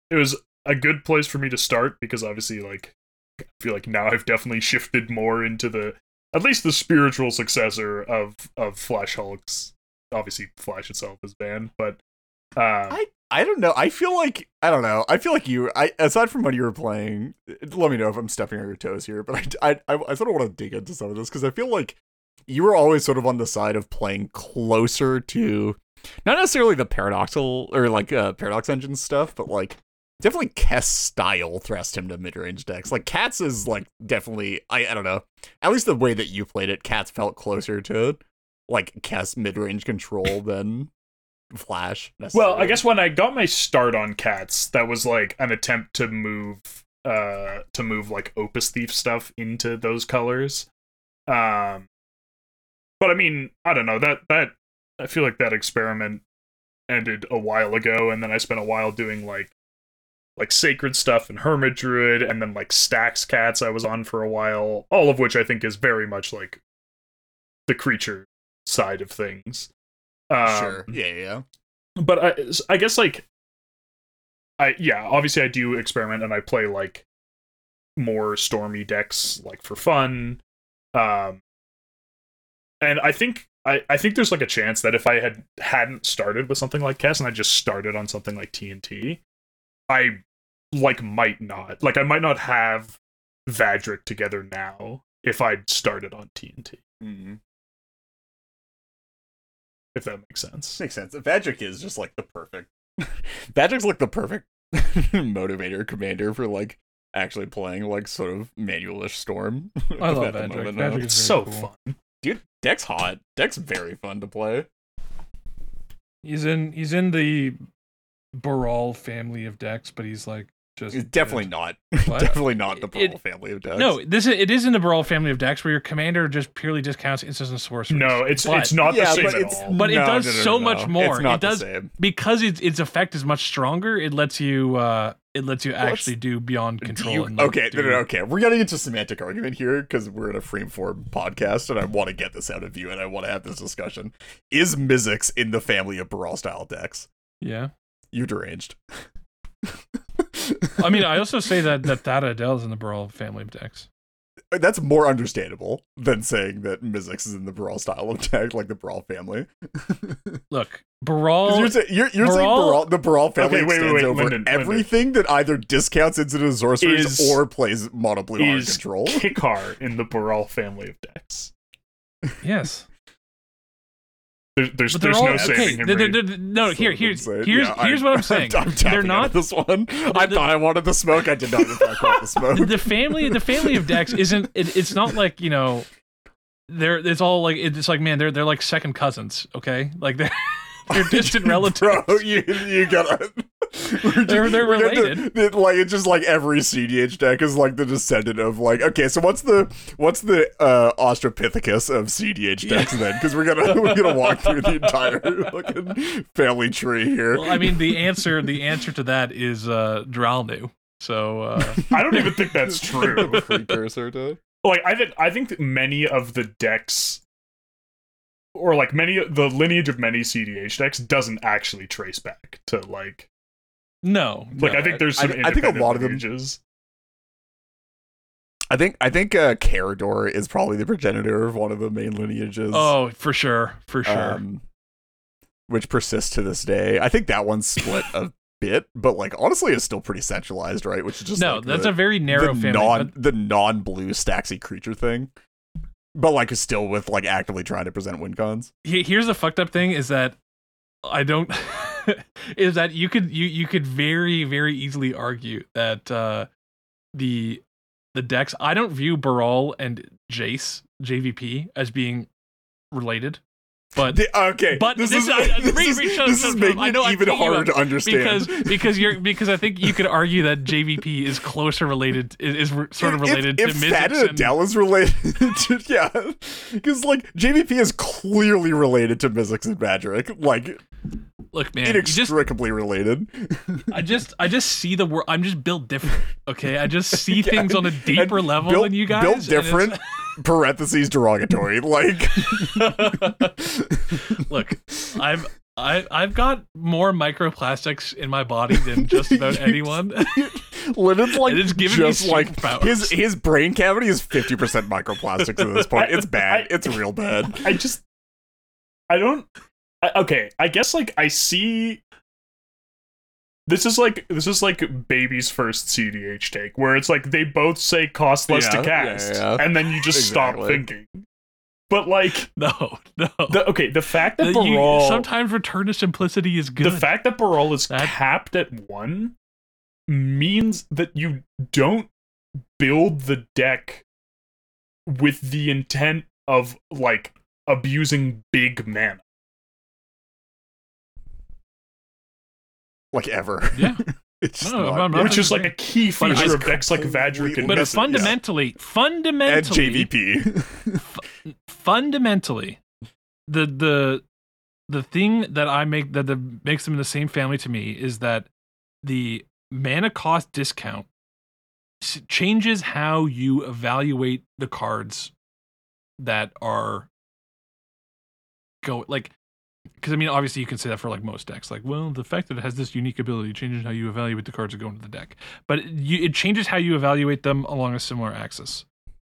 it was a good place for me to start because obviously like i feel like now i've definitely shifted more into the at least the spiritual successor of of flash hulks obviously flash itself is banned but uh I I don't know. I feel like I don't know. I feel like you. I aside from when you were playing, let me know if I'm stepping on your toes here. But I I I, sort of want to dig into some of this because I feel like you were always sort of on the side of playing closer to not necessarily the paradoxal or like uh, paradox engine stuff, but like definitely Kess style Thrasios Tymna mid range decks. Like Cats is like definitely I I don't know. At least the way that you played it, Cats felt closer to like Kess mid range control than Flash. Well, I guess when I got my start on cats, that was like an attempt to move uh to move like Opus Thief stuff into those colors. Um but I mean, I don't know, that that I feel like that experiment ended a while ago and then I spent a while doing like like sacred stuff and hermit druid and then like stacks cats I was on for a while, all of which I think is very much like the creature side of things. Um, sure. Yeah, yeah, but I, I guess like I yeah, obviously I do experiment and I play like more stormy decks like for fun. Um and I think I, I think there's like a chance that if I had hadn't started with something like Kess and I just started on something like TNT, I like might not like I might not have Vadrik together now if I'd started on TNT. Mm-hmm. If that makes sense. Makes sense. Vadrik is just like the perfect. Vadrik's like the perfect motivator commander for like actually playing like sort of manualish storm. I love at the Vadrik. moment now. Vadrik It's is so cool. fun. Dude, deck's hot. Deck's very fun to play. He's in he's in the Baral family of decks, but he's like just It's definitely good. not. Definitely not the It- family of decks. No, this is, it is in the Baral family of decks where your commander just purely discounts instants and sorceries. No, it's But- it's not yeah, the same but at it's all. But it no, does no, no, so no, much more. It's not It does- the same. because its its effect is much stronger. It lets you uh it lets you actually do beyond Do control. you- and, like, okay, do- no, no, okay. We're getting into semantic argument here because we're in a frame freeform podcast, and I want to get this out of you, and I want to have this discussion. Is Mizzix in the family of Baral style decks? Yeah. You deranged. I mean, I also say that that Thada Adel is in the Baral family of decks. Uh, that's more understandable than saying that Mizzix is in the Baral style of deck, like the Baral family. Look, 'Cause Baral. you're, say- you're, you're saying Baral- Baral, the Baral family Okay, wait, wait, extends wait, over Lyndon, Lyndon. everything that either discounts incident sorceries Is- or plays mono blue hard is control. Kykar in the Baral family of decks. Yes. There, there's there's all no okay. saving him. they're- they're- they're- no, So here, here's here's Yeah, here's what I'm saying. I'm tapping they're not this one. I thought I wanted the smoke. I did not in fact want the smoke. the family. The family of Dex isn't. It, it's not like you know. They're. It's all like it's like man. They're they're like second cousins. Okay, like they're they're distant relatives. Bro, you you gotta. we're They're- they're we're gonna- related. it- like it's just like every CDH deck is like the descendant of like okay, so what's the what's the uh Australopithecus of CDH decks then? Because we're gonna we're gonna walk through the entire fucking family tree here. Well, I mean, the answer the answer to that is uh Dralnu. So uh, I don't even think that's true. Precursor to like I think I think that many of the decks or like many the lineage of many CDH decks doesn't actually trace back to like no, like No, I think there's I- some I think a independent lot of them- lineages. I think I think uh Karador is probably the progenitor of one of the main lineages. Oh, for sure, for sure. um, which persists to this day. I think that one's split a bit, but like honestly, it's still pretty centralized, right? Which is just no, like, that's the, a very narrow the family. non but- the non blue Staxy creature thing, but like still with like actively trying to present win cons. here's the fucked up thing is that I don't is that you could you you could very very easily argue that uh the the decks I don't view Baral and Jace JVP as being related, but The- okay, But this, this- is I- this, is, this is making I know it even harder to understand because because you're because I think you could argue that JVP is closer related is, is sort of related if, to if Mizzix Thad and Adele is related to yeah, because like JVP is clearly related to Mizzix and Magic, like Look, man, you just inextricably related. I just I just see the world. I'm just built different. Okay, I just see Yeah, things on a deeper level built, than you guys. Built different. Parentheses derogatory. Like Look, I've I I've got more microplastics in my body than just about anyone. Lyndon's like it's giving me just like superpowers. his his brain cavity is fifty percent microplastics at this point. It's bad. I- It's real bad. I just I don't I, okay, I guess like I see this is like this is like baby's first CDH take where it's like they both say cost less Yeah, to cast yeah. and then you just stop thinking. But like no, no. the okay, the fact that The- you- sometimes return to simplicity is good. the fact that Baral is That- capped at one means that you don't build the deck with the intent of like abusing big mana. Like ever. Yeah. It's No, not- not- which is like a key feature of decks like Vadrik and but fundamentally, and fundamentally, JVP. fundamentally, the the the thing that I make that the, makes them in the same family to me is that the mana cost discount changes how you evaluate the cards that are go like because I mean obviously you can say that for like most decks. Like well the fact that it has this unique ability changes how you evaluate the cards that go into the deck. But it, you, it changes how you evaluate them along a similar axis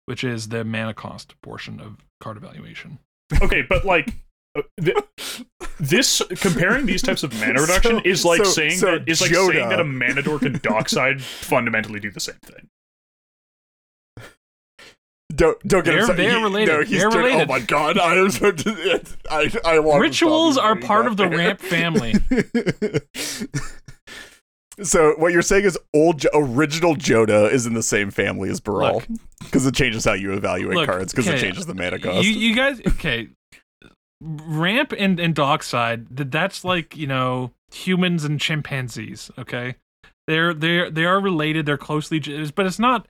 which is the mana cost portion of card evaluation. Okay, but like uh, th- this comparing these types of mana reduction So- is like so- saying so that is like Jodah- saying that a mana dork and dockside fundamentally do the same thing. Don't don't get They're- upset. they're He- related. No, he's They're turn- related. Oh my god! I am so. I I want. rituals are part of the ramp family so what you're saying is old original Jodah is in the same family as Baral because it changes how you evaluate Look, cards because it changes the mana cost. You, you guys, okay. Ramp and, and Dockside, th- that's like, you know, humans and chimpanzees, okay? They're they're they are related, they're closely but it's not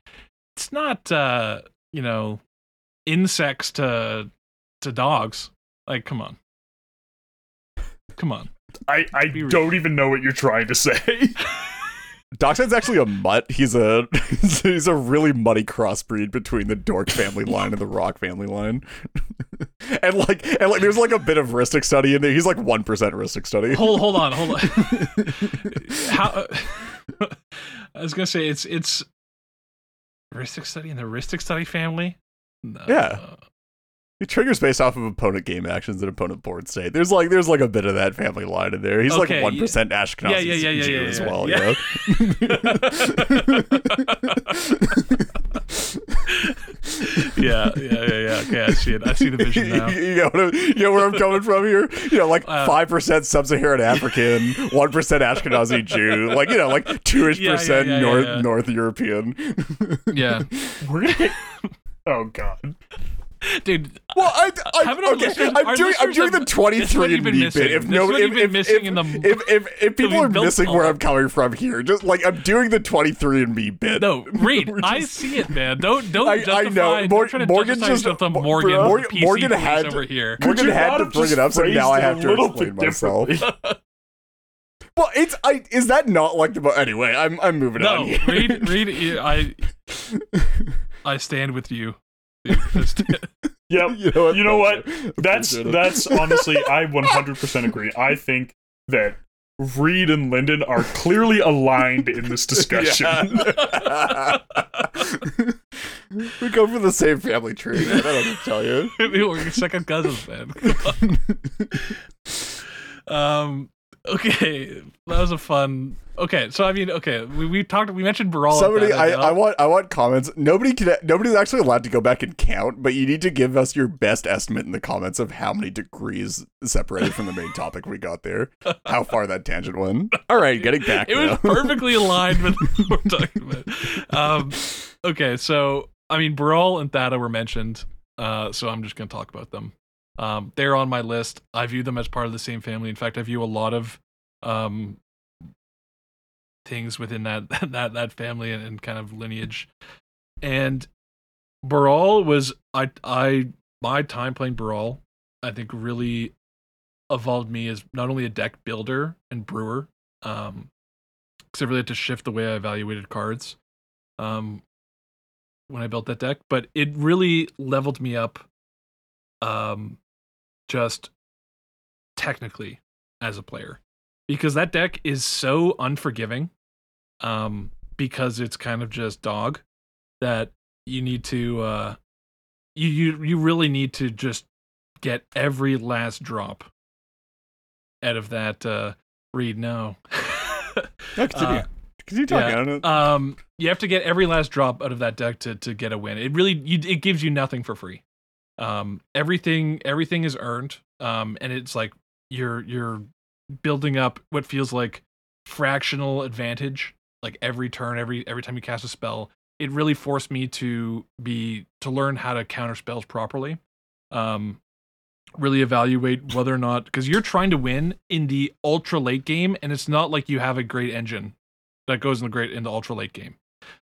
it's not uh, you know, insects to to dogs. Like come on. Come on. I, I Be don't even know what you're trying to say. Dockside's actually a mutt. He's a he's a really muddy crossbreed between the Dork family line and the Rock family line. and like and like there's like a bit of Rhystic Study in there. He's like one percent Rhystic Study. hold hold on, hold on. How? I was gonna say it's it's Rhystic Study in the Rhystic Study family. No. Yeah. It triggers based off of opponent game actions and opponent board state. There's like there's like a bit of that family line in there. He's Okay, like one percent Ashkenazi Yeah, yeah, yeah, yeah, Jew yeah, as yeah, well. yeah. yeah, yeah, yeah, yeah. Okay, I see it. I see the vision now. you, know what I- you know where I'm coming from here? You know, like Uh, five percent sub-Saharan African, one percent Ashkenazi Jew, like you know, like two-ish Yeah, yeah, percent yeah, yeah, North yeah. North European. Yeah, We're gonna get. Oh god. Dude. Well, I, I, okay, listeners, I'm doing I'm doing have- the 23 this is what and me missing. bit. If This no, if, if, missing if, in the- if, if, if people are missing where. I'm coming from here, just like I'm doing the 23 and me bit. No, read. I see it, man. Don't don't I- I justify. know. Don't try to Morgan just- Mor- Morgan. Morgan- PC Morgan had- over here. Morgan had to bring it up, so now I have to explain myself. Well, it's I is that not like the anyway? I'm I'm moving No, on. here. read read. I I stand with you. Dude. Just- Yep. you know what? You know what? That's that's honestly, I 100% agree. I think that Reed and Lyndon are clearly aligned in this discussion. Yeah. we come from the same family tree. Man. I don't know what to tell you. We're second cousins, man. Come on. um. Okay, that was a fun. Okay, so I mean, okay, we, we talked. We mentioned Baral. Somebody, I, I want I want comments. Nobody can. Nobody's actually allowed to go back and count, but you need to give us your best estimate in the comments of how many degrees separated from the main topic we got there. How far that tangent went. All right, getting back. It was perfectly aligned with what we're talking about. Um, okay, so I mean, Baral and Thada were mentioned, uh, so I'm just going to talk about them. Um, they're on my list. I view them as part of the same family. In fact, I view a lot of um, things within that that that family and, and kind of lineage. And Baral was I I my time playing Baral, I think really evolved me as not only a deck builder and brewer, um, because I really had to shift the way I evaluated cards, um, when I built that deck. But it really leveled me up, um, just technically as a player, because that deck is so unforgiving, um, because it's kind of just dog, that you need to, uh, you you you really need to just get every last drop out of that uh read no No, continue. Uh, continue talking. yeah. Um you have to get every last drop out of that deck to to get a win it really you, it gives you nothing for free um everything everything is earned. Um and it's like you're you're building up what feels like fractional advantage like every turn every every time you cast a spell. It really forced me to be to learn how to counter spells properly. Um really evaluate whether or not because you're trying to win in the ultra late game and it's not like you have a great engine that goes in the great in the ultra late game.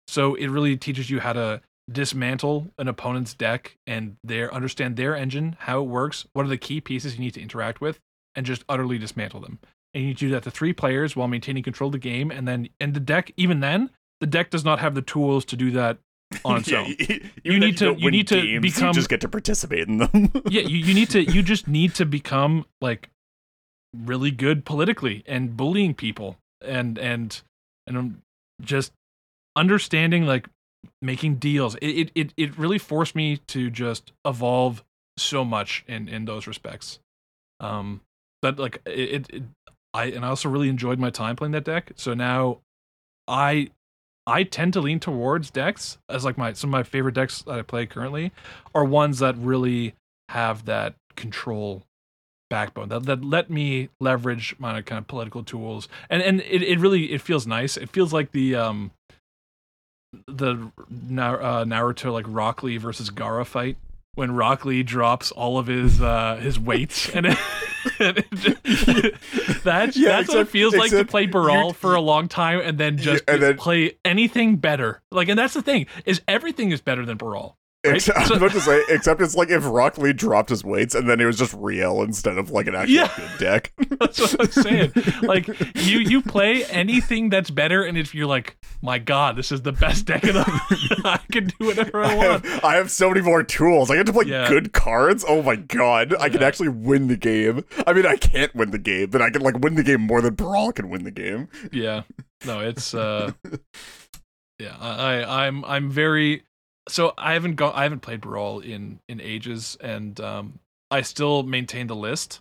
So it really teaches you how to dismantle an opponent's deck and their understand their engine how it works what are the key pieces you need to interact with and just utterly dismantle them and you do that to three players while maintaining control of the game and then and the deck even then the deck does not have the tools to do that on its Yeah, own you, You need to- you need to become- You just get to participate in them. yeah you, you need to you just need to become like really good politically and bullying people and and and um, just understanding like making deals it, it it really forced me to just evolve so much in in those respects. Um but like it, it, it i and i also really enjoyed my time playing that deck. So now i i tend to lean towards decks as like my some of my favorite decks that i play currently are ones that really have that control backbone that, that let me leverage my kind of political tools. And and it, it really it feels nice. It feels like the um the uh, Naruto like Rock Lee versus Gaara fight when Rock Lee drops all of his uh his weights and, it, and it just- that's Yeah, that's what it feels like to play Baral for a long time and then Yeah, just and then- play anything better. Like and that's the thing is everything is better than Baral Right? Except, I was about to say, except it's like if Rock Lee dropped his weights and then it was just real instead of like an actual Yeah. good deck. That's what I'm saying. Like you, you play anything that's better, and if you're like, my God, this is the best deck of the, I can do whatever I I want. have, I have so many more tools. I get to play Yeah. good cards. Oh my god. I can actually win the game. I mean, I can't win the game, but I can like win the game more than Baral can win the game. Yeah, no, it's uh, yeah, I, I I'm I'm very so I haven't got I haven't played Baral in in ages, and um, I still maintain the list.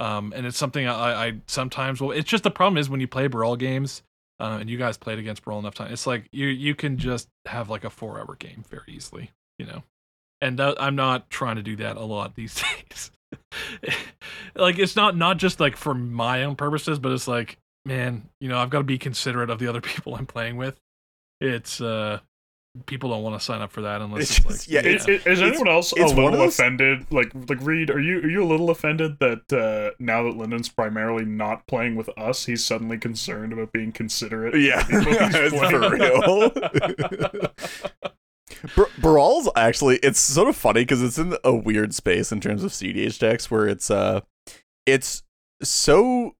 Um, and it's something I, I sometimes well, It's just the problem is when you play Baral games, uh, and you guys played against Baral enough time, it's like you you can just have like a four hour game very easily, you know. And that, I'm not trying to do that a lot these days. like it's not not just like for my own purposes, but it's like man, you know, I've got to be considerate of the other people I'm playing with. It's uh people don't want to sign up for that unless It's it's, just- like yeah, Is, It's- is anyone else a it's one little those- offended? Like, like Reed, are you are you a little offended that uh, now that Lyndon's primarily not playing with us, he's suddenly concerned about being considerate? Yeah, the people for real. Br- Baral's actually it's sort of funny because it's in a weird space in terms of CDH decks where it's uh it's so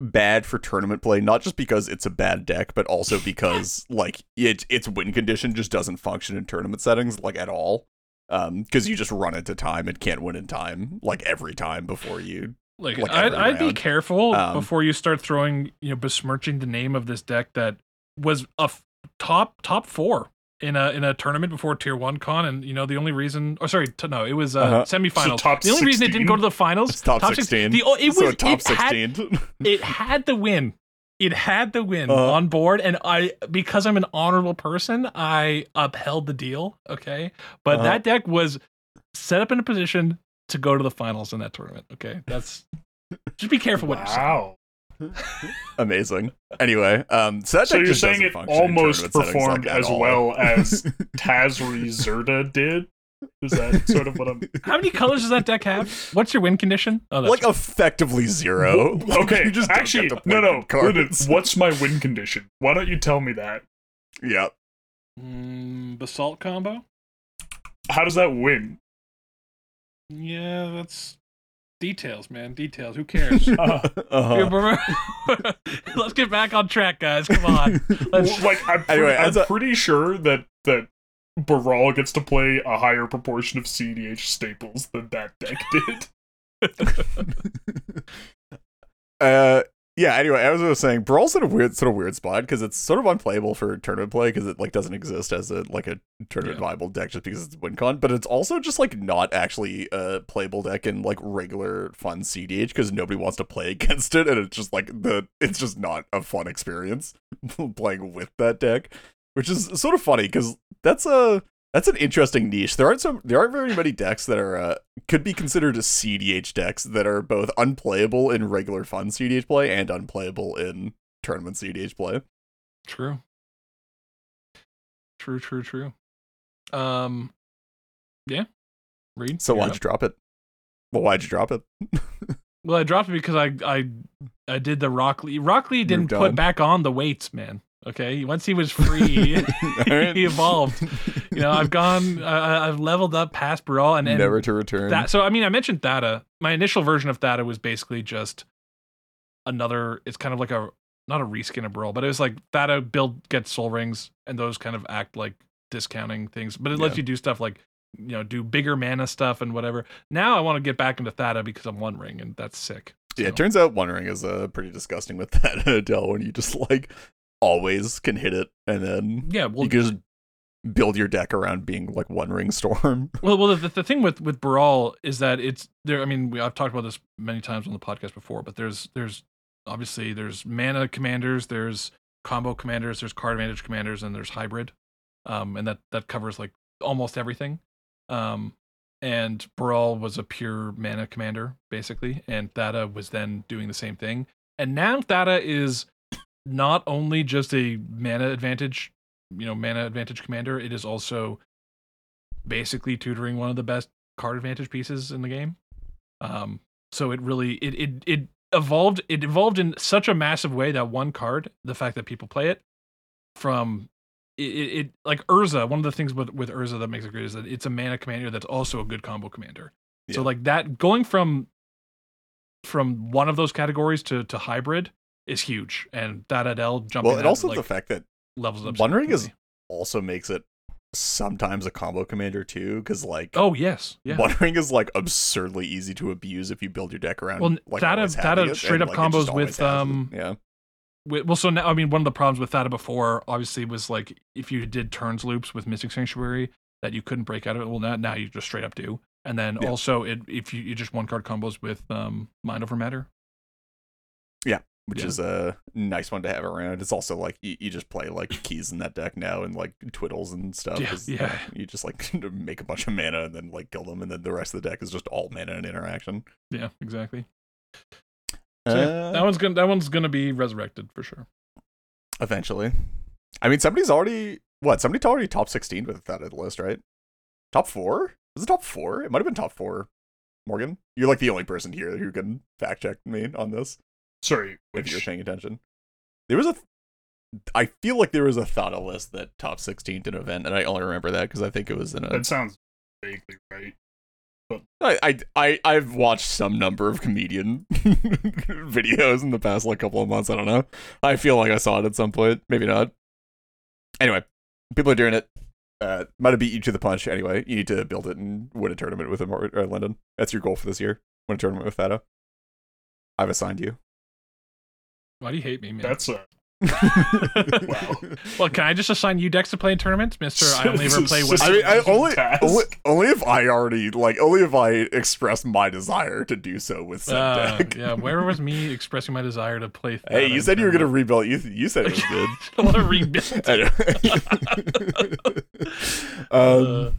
bad for tournament play, not just because it's a bad deck, but also because like it its win condition just doesn't function in tournament settings like at all. Um, because you just run into time and can't win in time like every time before you like, like I'd, I'd be careful Um, before you start throwing you know besmirching the name of this deck that was a f- top top four in a in a tournament before tier one con and you know the only reason oh sorry t- no it was uh, Uh-huh. semifinals So top the only reason it didn't go to the finals It's top, six- 16. the, o- it was so top it had 16. it had the win. It had the win Uh-huh. on board, and I because I'm an honorable person, I upheld the deal. Okay, but Uh-huh. that deck was set up in a position to go to the finals in that tournament. Okay, that's just be careful what you're saying. Wow. Amazing. Anyway, um, so that So you're saying it almost performed like, as all. well as Tazri Zirda did? Is that sort of what I'm? How many colors does that deck have? What's your win condition? Oh, that's like effectively zero. Okay, you just actually, get to no, no. good Lyndon, cards. what's my win condition? Why don't you tell me that? Yeah. mm, basalt combo. How does that win? Yeah, that's details, man. Details. Who cares? Uh, Uh-huh. Let's get back on track, guys. Come on. Let's- like I'm, pre- Anyway, I'm a- pretty sure that that Baral gets to play a higher proportion of CDH staples than that deck did. uh, yeah. Anyway, as I was saying, Baral's in a weird, sort of weird spot because it's sort of unplayable for tournament play because it like doesn't exist as a like a tournament Yeah. viable deck just because it's WinCon. But it's also just like not actually a playable deck in like regular fun CDH because nobody wants to play against it, and it's just like the it's just not a fun experience playing with that deck, which is sort of funny because that's a that's an interesting niche. There aren't some there aren't very many decks that are uh, could be considered as CDH decks that are both unplayable in regular fun CDH play and unplayable in tournament CDH play. True. True, true, true. Um yeah. Read. So why'd up. you drop it? Well, why'd you drop it? Well, I dropped it because I I I did the Rock Lee. Rock Lee didn't put back on the weights, man. Okay, once he was free, Alright. he evolved. You know, I've gone, I, I've leveled up past Baral, and, and Never to return. that. So I mean, I mentioned Thada. My initial version of Thada was basically just another. It's kind of like a not a reskin of Baral, but it was like Thada build get Sol Rings, and those kind of act like discounting things. But it lets Yeah. you do stuff like you know do bigger mana stuff and whatever. Now I want to get back into Thada because I'm one ring, and that's sick. yeah, it turns out One Ring is uh, pretty disgusting with Thada Adel when you just like always can hit it and then yeah. Well, you can just build your deck around being like One Ring Storm. Well, well, the, the thing with with Baral is that it's there. I mean, we, I've talked about this many times on the podcast before, but there's there's obviously there's mana commanders, there's combo commanders, there's card advantage commanders, and there's hybrid, um, and that that covers like almost everything. Um, and Baral was a pure mana commander basically, and Thada was then doing the same thing. And now Thada is not only just a mana advantage, you know, mana advantage commander. It is also basically tutoring one of the best card advantage pieces in the game. Um, so it really it it it evolved it evolved in such a massive way that one card, the fact that people play it from it, it like Urza. One of the things with with Urza that makes it great is that it's a mana commander that's also a good combo commander. So like that going from from one of those categories to to hybrid is huge, and Thada Adel jumping Well, and also like, the fact that levels up. One Ring is- also makes it sometimes a combo commander too, because like oh yes, yeah. One Ring is like absurdly easy to abuse if you build your deck around. Well, like, always Thada having it, straight and, up like, combos with, um, yeah, Well, so now I mean, one of the problems with that before obviously was like if you did turns loops with Mystic Sanctuary that you couldn't break out of it. Well, now now you just straight up do. And then Yeah. also, it if you, you just one card combos with um Mind Over Matter. Which yeah. is a nice one to have around. It's also like you, you just play like keys in that deck now and like twiddles and stuff. Yeah, yeah. uh, you just like make a bunch of mana and then like kill them, and then the rest of the deck is just all mana and interaction. Yeah, exactly. So, yeah, Uh, that one's gonna that one's gonna be resurrected for sure. eventually. I mean, somebody's already what? Somebody already top sixteen with that at the list, right? Top four? Was it top four? It might have been top four. Morgan, you're like the only person here who can fact check me on this Sorry, if you're paying attention. There was a, th- I feel like there was a Thada list that top 16th in an event, and I only remember that because I think it was in a. that sounds vaguely right. I, I, I, I've watched some number of comedian videos in the past like couple of months. I don't know. I feel like I saw it at some point. Maybe not. Anyway, people are doing it. Uh, might have beat you to the punch. Anyway, you need to build it and win a tournament with him or, or Lyndon. That's your goal for this year. Win a tournament with Thada. I've assigned you. Why do you hate me, man? That's a wow. well, can I just assign you decks to play in tournaments, Mister? I only ever play with. I mean, I only, only only if I already like only if I express my desire to do so with said Uh, deck. yeah, where was me expressing my desire to play? Hey, you said you were gonna rebuild. You you said it was good. I want to rebuild. Anyway. um, Uh,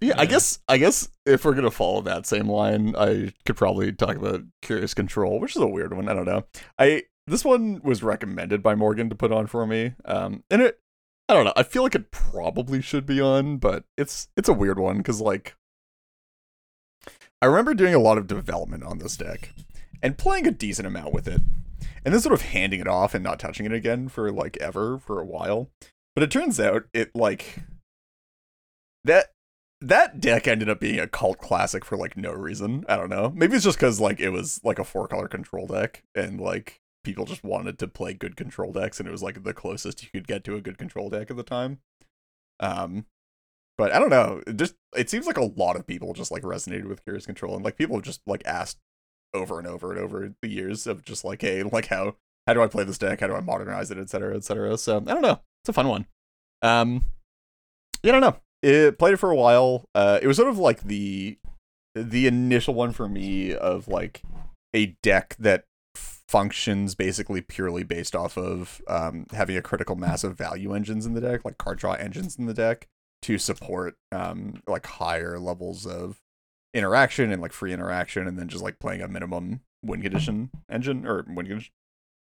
yeah, I guess I guess if we're gonna follow that same line, I could probably talk about Curious Control, which is a weird one. I don't know. I this one was recommended by Morgan to put on for me. Um, and it, I don't know. I feel like it probably should be on, but it's it's a weird one because like, I remember doing a lot of development on this deck and playing a decent amount with it, and then sort of handing it off and not touching it again for like ever for a while. But it turns out it like that that deck ended up being a cult classic for like no reason. I don't know. Maybe it's just because like it was like a four color control deck and like people just wanted to play good control decks and it was like the closest you could get to a good control deck at the time. Um but I don't know. It just it seems like a lot of people just like resonated with Curious Control and like people have just like asked over and over and over the years of just like, hey, like how how do I play this deck? How do I modernize it, et cetera, et cetera. So I don't know. It's a fun one. Um yeah, I don't know it played it for a while. Uh, it was sort of like the the initial one for me of like a deck that functions basically purely based off of um, having a critical mass of value engines in the deck, like card draw engines in the deck, to support um, like higher levels of interaction and like free interaction, and then just like playing a minimum win condition engine or win condition,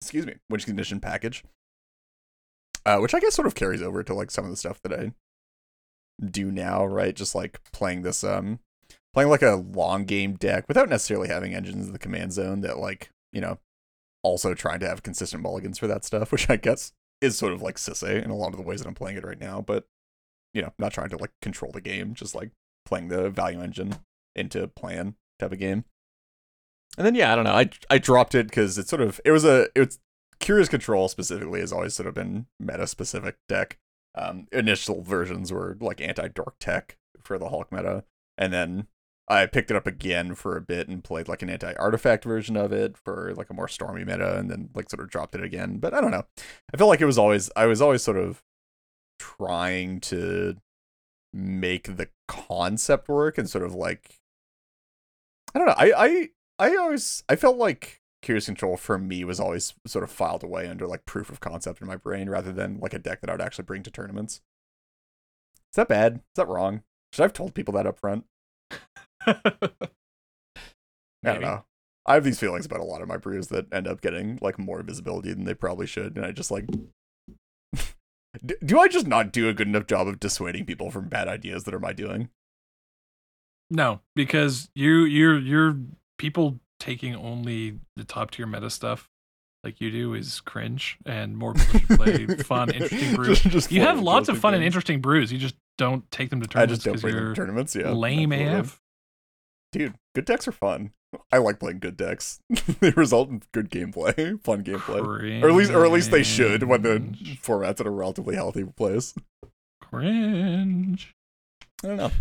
excuse me, win condition package. Uh, which I guess sort of carries over to like some of the stuff that I do now, right? Just like playing this um playing like a long game deck without necessarily having engines in the command zone that like, you know, also trying to have consistent mulligans for that stuff, which I guess is sort of like Sisse in a lot of the ways that I'm playing it right now, but you know, not trying to like control the game, just like playing the value engine into plan type of game. And then yeah, I don't know. I I dropped it because it's sort of it was a it's Curious Control specifically has always sort of been meta specific deck um, initial versions were like anti dork tech for the Hulk meta, and then I picked it up again for a bit and played like an anti artifact version of it for like a more stormy meta, and then like sort of dropped it again. But I don't know. I feel like it was always I was always sort of trying to make the concept work and sort of like I don't know. I I I always I felt like Curious Control for me was always sort of filed away under like proof of concept in my brain rather than like a deck that I would actually bring to tournaments. Is that bad? Is that wrong? Should I have told people that up front? I don't know. I have these feelings about a lot of my brews that end up getting like more visibility than they probably should, and I just like. Do I just not do a good enough job of dissuading people from bad ideas that are my doing? No, because you you're you're people taking only the top tier meta stuff like you do is cringe, and more people should play fun, interesting brews. Just- just You have lots of fun and interesting brews. You just don't take them to tournaments. I just don't because play them you're tournaments. Yeah, lame. AF. Dude, good decks are fun. I like playing good decks. they result in good gameplay, fun gameplay, or at least, or at least they should when the format's in a relatively healthy place. cringe. I don't know.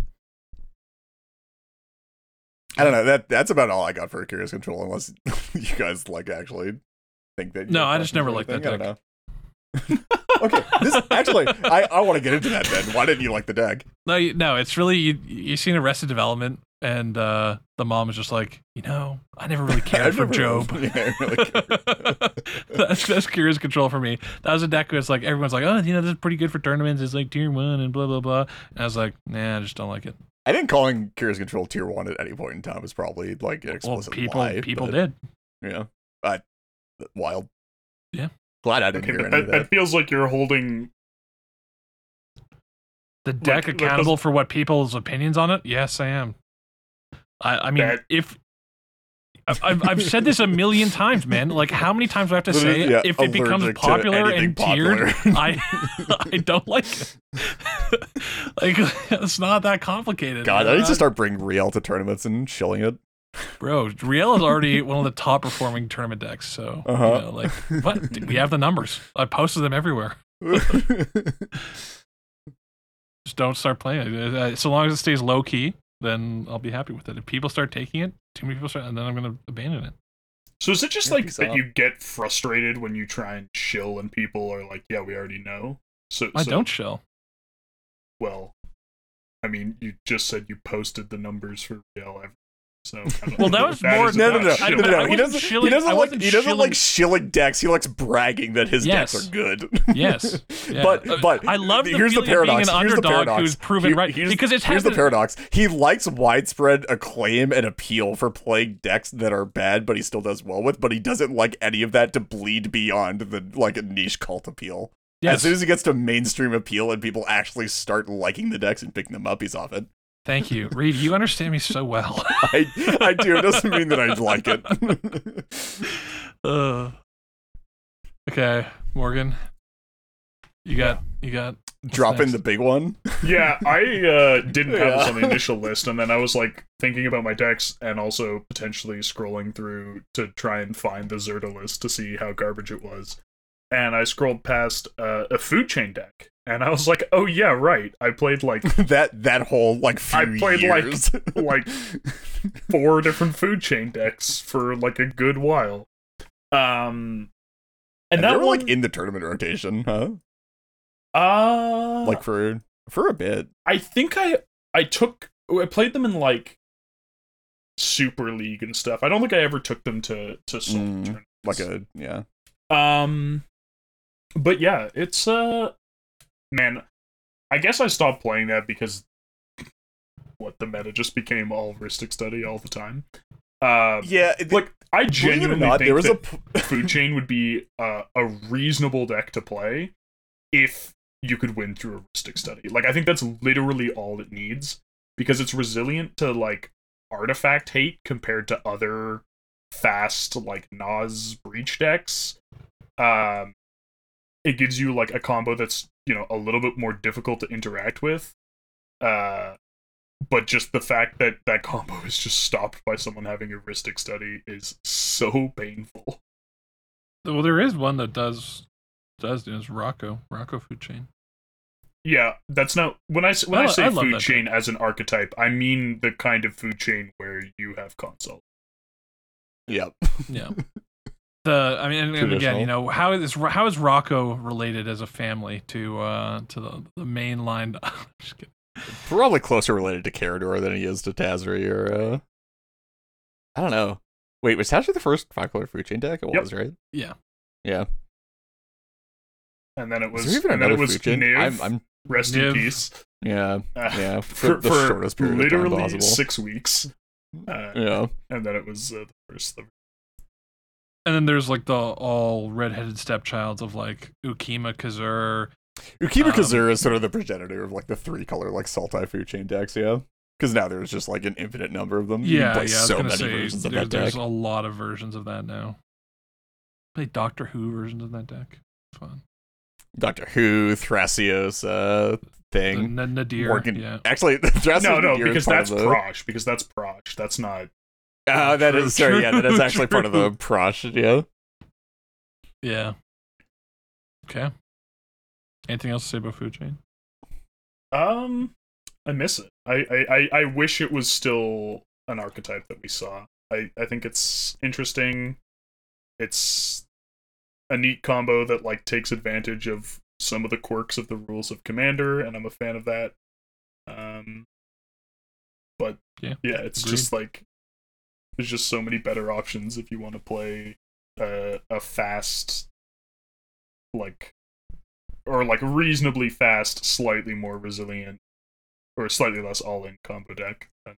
I don't know. That that's about all I got for Curious Control, unless you guys like actually think that. No, I just never liked that anything. I don't know. okay, this actually, I, I want to get into that then. Why didn't you like the deck? No, you, no, it's really you. You seen Arrested Development, and uh, the mom is just like, you know, I never really cared I've for Job. really- yeah, really cared. that's that's curious control for me. That was a deck where it's like everyone's like, oh, you know, this is pretty good for tournaments. It's like tier one and blah blah blah. And I was like, nah, I just don't like it. I think calling Curious Control tier one at any point in time is probably like an Well, people lie. people but, did. Yeah, but wild. Yeah. glad I didn't Okay, hear but any of that, that. that feels like you're holding. The deck like accountable those- for what people's opinions on it? Yes, I am. I, I mean, That- if I've, I've, said this a million times, man. Like, how many times do I have to say it? yeah, if it becomes popular and tiered. I I don't like it. like, it's not that complicated. God, I need to start bringing Real to tournaments and shilling it. Bro, Riel is already one of the top performing tournament decks. So, Uh-huh. you know, like, what? We have the numbers. I posted them everywhere. Just don't start playing it. Uh, So long as it stays low key, then I'll be happy with it. If people start taking it, too many people start, and then I'm going to abandon it. So is it just Yeah, like that out. you get frustrated when you try and chill and people are like, "Yeah, we already know." So I so- don't chill. Well, I mean, you just said you posted the numbers for real. ev- So Well, that was that more- is no, no, no, no, no. He doesn't. shilling- he doesn't like. wasn't He doesn't shilling- like shilling decks. He likes bragging that his Yes. decks are good. Yes. Yeah. But Uh, but I love the here's the feeling of being paradox. an here's the paradox. who's proven Here- right. Here's, Because it's here's the paradox. He likes widespread acclaim and appeal for playing decks that are bad, but he still does well with. But he doesn't like any of that to bleed beyond the like a niche cult appeal. Yes. As soon as he gets to mainstream appeal and people actually start liking the decks and picking them up, he's off it. Thank you, Reed. You understand me so well. I I do. It doesn't mean that I like it. uh, okay, Morgan. You got. You got. what's Drop in the big one. Yeah, I uh, didn't have this on the initial list, and then I was like thinking about my decks and also potentially scrolling through to try and find the Zirda list to see how garbage it was. And I scrolled past uh, a food chain deck, and I was like, "Oh yeah, right. I played like that that whole like few I played, like- years. like four different food chain decks for like a good while." Um, and, and that they were one, like in the tournament rotation, huh? uh, Like for for a bit. I think I I took I played them in like Super League and stuff. I don't think I ever took them to to Mm. Like a yeah. um, but yeah, it's uh, man, I guess I stopped playing that because what the meta just became all Rhystic Study all the time. Uh, Yeah, it, like I believe it or genuinely not, think there was a p- Food Chain would be uh, a reasonable deck to play if you could win through a Rhystic Study. Like I think that's literally all it needs because it's resilient to like artifact hate compared to other fast like Nas breach decks. Um it gives you like a combo that's, you know, a little bit more difficult to interact with. Uh but just the fact that that combo is just stopped by someone having a Rhystic Study is so painful. Well, there is one that does does is Rocco Rocco Food Chain. Yeah, that's not when I s- when I I, say I food that chain as an archetype, I mean the kind of food chain where you have Consult. Yep. Yeah. The I mean, and, and again, you know, how is how is Rocco related as a family to uh to the the main line? Just kidding. Probably closer related to Karador than he is to Tazri or uh I don't know. Wait, was Tazri the first five color food chain deck? It Yep. was, right? Yeah. Yeah. And then it Was was there even and then another it was food chain? Niv, I'm, I'm rest Niv. in peace. yeah, Uh, yeah. for, the for shortest period of time literally possible. six weeks. Uh, Yeah. and then it was uh, the first. The, And then there's like the all redheaded stepchilds of like Ukkima Cazur. Ukkima Um, Kazura is sort of the progenitor of like the three color like Sultai food chain decks, yeah. Because now there's just like an infinite number of them. You can Yeah, yeah. I was so gonna many say versions of there- that deck. there's a lot of versions of that now. Play Doctor Who versions of that deck. Fun. Doctor Who, Thrasios, uh, The thing. N- Nadir. Morgan- Yeah. Actually, Thrasios no, no, Nadir because that's the, Prosh. Because that's Prosh. That's not. Uh, that True, is sorry, yeah, that is true, actually part of the Prosh, yeah. Yeah. Okay. Anything else to say about Food Chain? Um, I miss it. I, I, I, I wish it was still an archetype that we saw. I, I think it's interesting. It's a neat combo that like takes advantage of some of the quirks of the rules of Commander, and I'm a fan of that. Um, but Yeah, yeah, it's agreed. just like there's just so many better options if you want to play a fast, like, or like reasonably fast, slightly more resilient, or slightly less all-in combo deck than,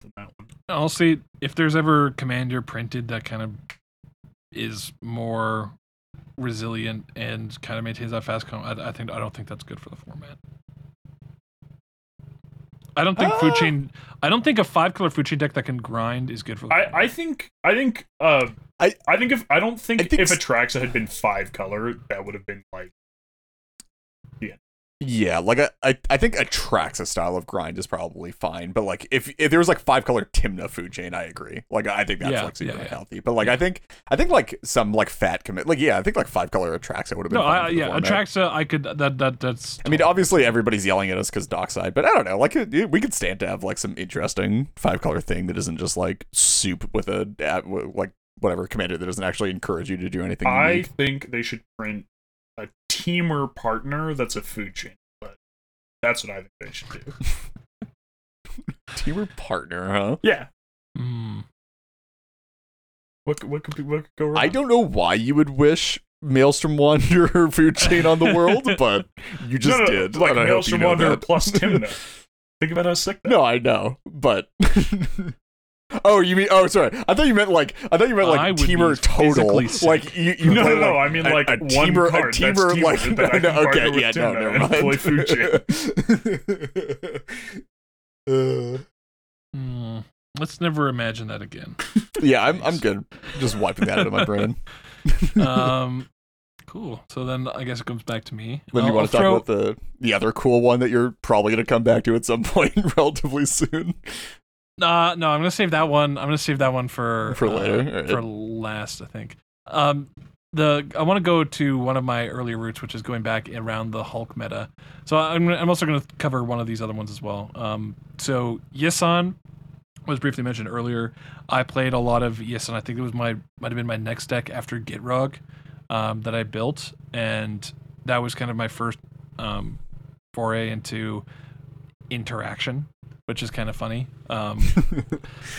than that one. I'll say if there's ever commander printed that kind of is more resilient and kind of maintains that fast com, I, I think I don't think that's good for the format. I don't think food Ah. chain. I don't think a five color food chain deck that can grind is good for the. I, I think I think uh I- I think if I don't think, I think if s- Atraxa had been five color, that would have been like Yeah, like I, I, I think Atraxa style of grind is probably fine, but like if if there was like five color Tymna food chain, I agree. Like I think that's Yeah, like super yeah, yeah. healthy. But like I think I think like some like fat commit like yeah, I think like five color Atraxa would have been no, fine I, yeah, format. Atraxa. I could that that that's. I mean, obviously everybody's yelling at us because Dockside, but I don't know. Like it, we could stand to have like some interesting five color thing that isn't just like soup with a uh, like whatever commander that doesn't actually encourage you to do anything. I unique. think they should print a teamer partner that's a food chain, but that's what I think they should do. teamer partner, huh? Yeah. Mm. What what could be what could go wrong? I don't know why you would wish Maelstrom Wanderer food chain on the world, but you just no, no, did. Like I hope Maelstrom you know Wanderer that. plus Tymna. Think about how sick that. No, I know, but. Oh, you mean? Oh, sorry. I thought you meant like. I thought you meant like would be teamer total. sick. Like you. you No, play, no, no, like, I mean, like, a, one teamer. card, A that's teamer. teamer, like that I no, can partner okay, with yeah, no, Tymna never and play food Uh, Mm. Let's never imagine that again. yeah, I'm. I'm good. Just wiping that out of my brain. um, cool. So then I guess it comes back to me. Then you I'll- want to I'll talk throw- about the the other cool one that you're probably going to come back to at some point relatively soon. Uh, no, I'm gonna save that one. I'm gonna save that one for For uh, later? Alright. for last, I think. Um, the I want to go to one of my earlier roots, which is going back around the Hulk meta. So I'm I'm also going to cover one of these other ones as well. Um, so Yisan was briefly mentioned earlier. I played a lot of Yisan. I think it was my might have been my next deck after Gitrog um, that I built, and that was kind of my first um, foray into interaction, which is kind of funny. Um,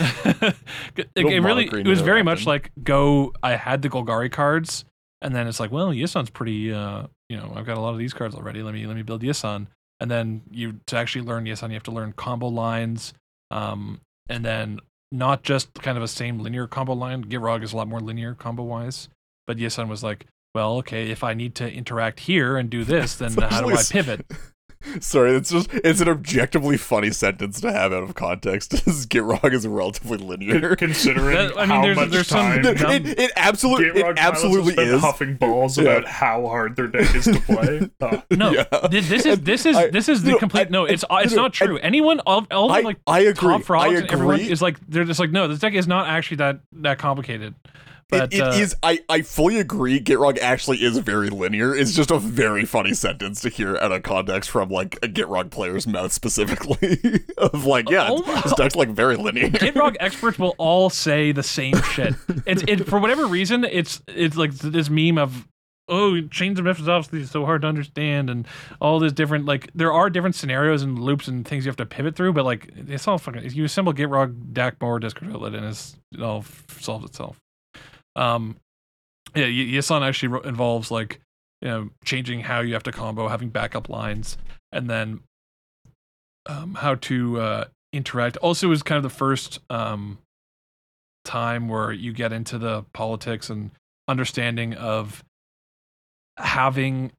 it, it really it was very much like go i had the golgari cards and then it's like well yisan's pretty uh you know i've got a lot of these cards already. Let me let me build yisan and then you to actually learn yisan you have to learn combo lines um and then not just kind of a same linear combo line. Gitrog is a lot more linear combo wise but yisan was like well okay if i need to interact here and do this then how do I pivot Sorry, it's just it's an objectively funny sentence to have out of context. Is Gitrog is a relatively linear. Considering That- I mean, how there's- much there's some time dumb- it, it absolutely Gitrog it pilots absolutely spent is. huffing balls Yeah. about how hard their deck is to play. Uh, no Yeah. this is this is I- this is the no, complete I- no I- it's it's no, not true anyone all, all the I, like I agree. top frogs I and everyone is like they're just like no this deck is not actually that that complicated but it, it uh, is- I, I fully agree. Gitrog actually is very linear. It's just a very funny sentence to hear out of context from like a Gitrog player's mouth specifically. of like, yeah, Oh it's- my- deck's like very linear. Gitrog experts will all say the same shit. It's it for whatever reason. It's it's like this meme of oh chains of Memphis obviously so hard to understand and all this different like there are different scenarios and loops and things you have to pivot through, but like it's all fucking. You assemble Gitrog, Dakmor, Discord Outlet, and it's, it all solves itself. Um, yeah, Y- Yisan actually involves like you know changing how you have to combo, having backup lines, and then um, how to uh, interact. Also, was kind of the first um, time where you get into the politics and understanding of having,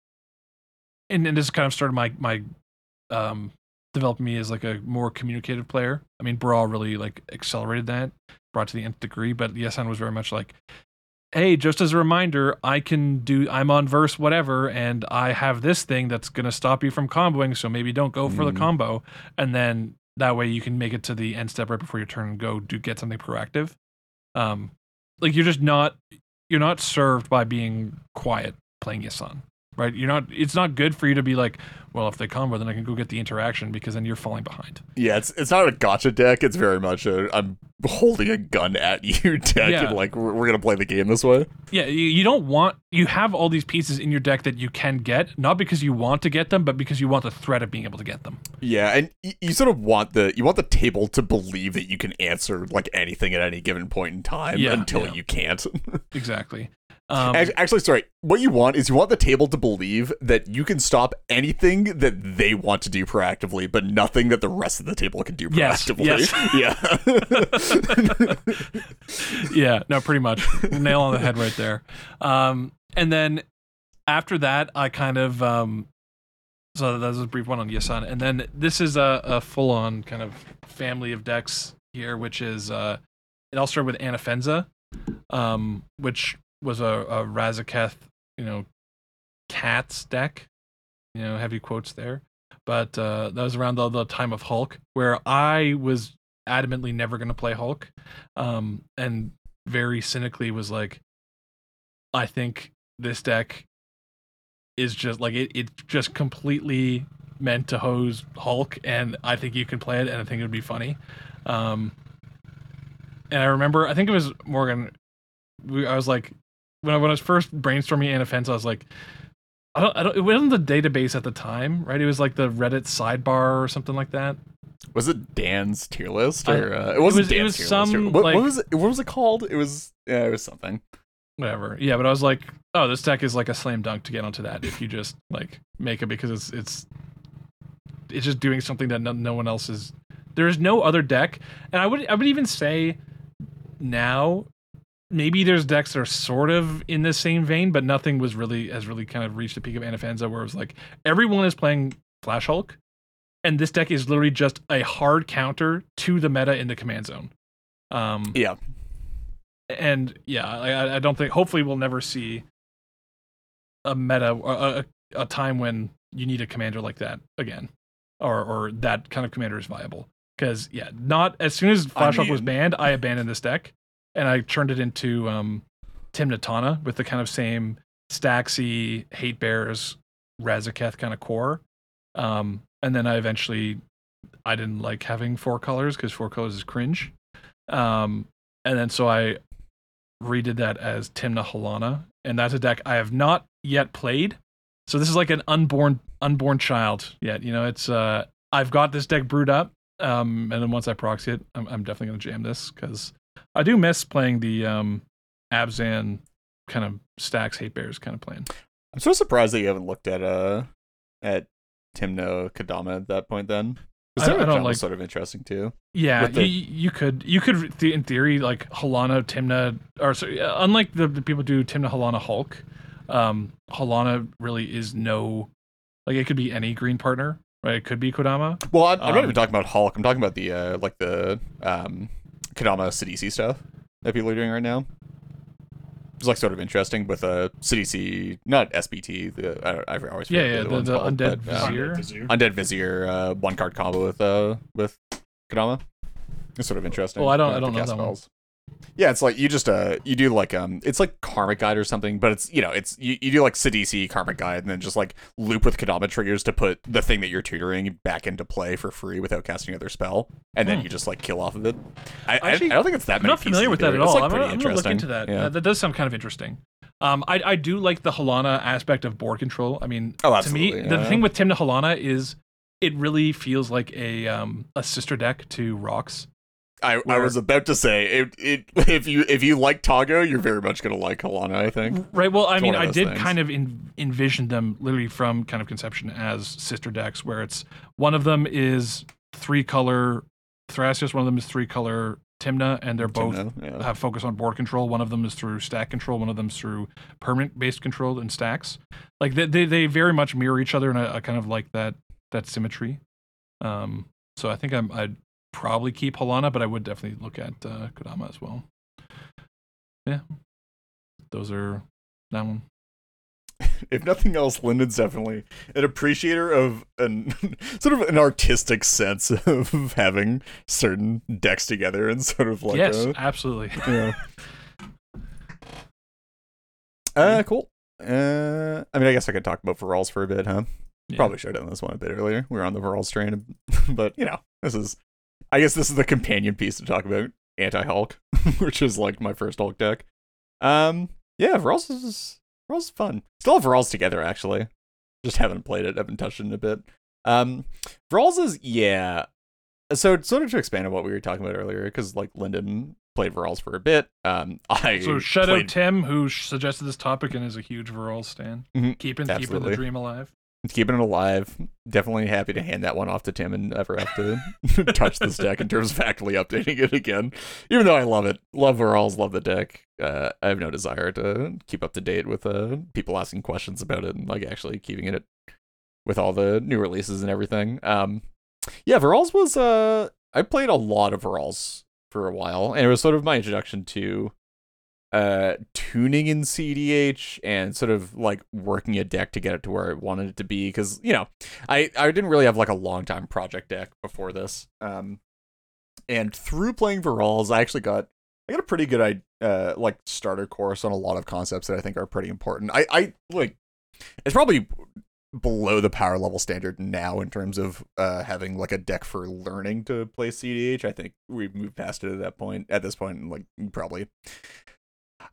and, and this kind of started my my um, developing me as like a more communicative player. I mean, Brawl really like accelerated that, brought to the nth degree. But Yisan was very much like hey, just as a reminder, I can do I'm on verse whatever and I have this thing that's going to stop you from comboing, so maybe don't go for the Mhm. combo and then that way you can make it to the end step right before your turn and go do get something proactive. Um like you're just not you're not served by being quiet playing Yisan. Right? You're not it's not good for you to be like, well, if they combo then I can go get the interaction because then you're falling behind. Yeah, it's it's not a gotcha deck. It's very much a I'm holding a gun at you deck, Yeah. and like we're, we're gonna play the game this way. Yeah, you, you don't want you have all these pieces in your deck that you can get, not because you want to get them, but because you want the threat of being able to get them. Yeah, and y- you sort of want the you want the table to believe that you can answer like anything at any given point in time Yeah, until yeah. you can't. Exactly. Um, Actually, sorry. What you want is you want the table to believe that you can stop anything that they want to do proactively, but nothing that the rest of the table can do proactively. Yes, proactively. Yeah. yeah, no, pretty much nail on the head right there. Um, and then after that, I kind of um, so that was a brief one on Yisan, and then this is a, a full on kind of family of decks here, which is uh, it all started with Anafenza, um, which was a, a Razaketh, you know, cats deck, you know, heavy quotes there. But uh, that was around the, the time of Hulk, where I was adamantly never going to play Hulk, um, and very cynically was like, I think this deck is just like it. It's just completely meant to hose Hulk, and I think you can play it, and I think it would be funny. Um, and I remember, I think it was Morgan. We, I was like, when I, when I was first brainstorming Anafenza, I was like, I don't, I don't, it wasn't the database at the time, right? It was like the Reddit sidebar or something like that. was it Dan's tier list or uh, it wasn't was- it Dan's was tier some, list? What, like- what was it? What was it called? It was yeah, it was something. Whatever. Yeah, but I was like, oh, this deck is like a slam dunk to get onto that if you just like make it because it's it's it's just doing something that no, no one else is. There is no other deck, and I would I would even say now maybe there's decks that are sort of in the same vein, but nothing was really has really kind of reached the peak of Anafenza where it was like everyone is playing Flash Hulk, and this deck is literally just a hard counter to the meta in the command zone. Um, Yeah. and yeah, I, I don't think. Hopefully, we'll never see a meta, a, a, a time when you need a commander like that again, or or that kind of commander is viable. Because yeah, not as soon as Flash Hulk was banned, I abandoned this deck and I turned it into um, Tymna Tana with the kind of same Staxy, Hate Bears, Razaketh kind of core. Um, and then I eventually, I didn't like having four colors because four colors is cringe. Um, and then so I redid that as Tymna Halana, and that's a deck I have not yet played. So this is like an unborn unborn child yet. You know, it's uh I've got this deck brewed up. Um, and then once I proxy it, I'm, I'm definitely gonna jam this because I do miss playing the um Abzan kind of stacks hate bears kind of plan. I'm so surprised that you haven't looked at uh at Tymna Kodama at that point. Then I- Because I don't was like- sort of interesting too. Yeah, the- you, you could you could in theory like Halana Tymna or so, uh, unlike the, the people do Tymna Halana Hulk, um, Halana really is no like it could be any green partner, right? It could be Kodama. Well, I'm, I'm not Um, even talking about Hulk. I'm talking about the uh like the um Kodama CDC stuff that people are doing right now. It's like sort of interesting with a uh, CDC, not SBT. The I, don't- I always Yeah, forget yeah, what the- one's the called, Undead but, um, Vizier. Vizier. Undead Vizier, uh, one card combo with uh with Kodama. It's sort of interesting. Well, I don't- uh, I don't to know cast that one. spells. Yeah, it's like you just uh you do like um it's like Karmic Guide or something, but it's you know it's you, you do like CDC Karmic Guide and then just like loop with Kodama triggers to put the thing that you're tutoring back into play for free without casting another spell, and then Hmm. you just like kill off of it. I I, Actually, I don't think it's that I'm many. not familiar with that at all. like, I'm, gonna- I'm gonna look into that. Yeah. Uh, that does sound kind of interesting. Um, I I do like the Halana aspect of board control. I mean, Oh, to me, absolutely, the thing with Tymna Halana is it really feels like a um a sister deck to Rocks. I, I was about to say it, it if you if you like Tago, you're very much gonna like Halana. I think. Right. Well, I It's mean, I did things. kind of in, envision them literally from kind of conception as sister decks, where it's one of them is three color Thrasios, one of them is three color Tymna, and they're both Tymna, yeah. have focus on board control. One of them is through stack control. One of them is through permanent based control and stacks. Like they they, they very much mirror each other, and I, I kind of like that that symmetry. Um, so I think I'm I'd probably keep Halana, but I would definitely look at uh, Kodama as well. Yeah. those are that one. if nothing else, Lyndon's definitely an appreciator of an sort of an artistic sense of having certain decks together and sort of like yes, a, absolutely. yeah. Uh, cool. Uh, I mean, I guess I could talk about Varolz for a bit, huh? Yeah. Probably should have done this one a bit earlier. We were on the Varolz train, but you know, this is, I guess this is the companion piece to talk about anti Hulk, which is like my first Hulk deck. Um, yeah, Varolz is Varolz is fun. Still have Varolz together actually. Just haven't played it. Haven't touched it in a bit. Um, Varolz is yeah. So sort of to expand on what we were talking about earlier, because like Lyndon played Varolz for a bit. Um, I So shout played, out Tim who suggested this topic and is a huge Varolz stan. Mhm, Keeping keeping absolutely. the dream alive. Keeping it alive. Definitely happy to hand that one off to Tim and never have to touch this deck in terms of actually updating it again. Even though I love it, love Varolz, love the deck. Uh, I have no desire to keep up to date with uh, people asking questions about it and like actually keeping it with all the new releases and everything. Um, yeah, Varolz was uh, I played a lot of Varolz for a while, and it was sort of my introduction to uh tuning in CDH and sort of like working a deck to get it to where I wanted it to be because you know I I didn't really have like a long time project deck before this. Um and through playing Varolz I actually got I got a pretty good uh like starter course on a lot of concepts that I think are pretty important. I I like it's probably below the power level standard now in terms of uh having like a deck for learning to play CDH I think we've moved past it at that point at this point like probably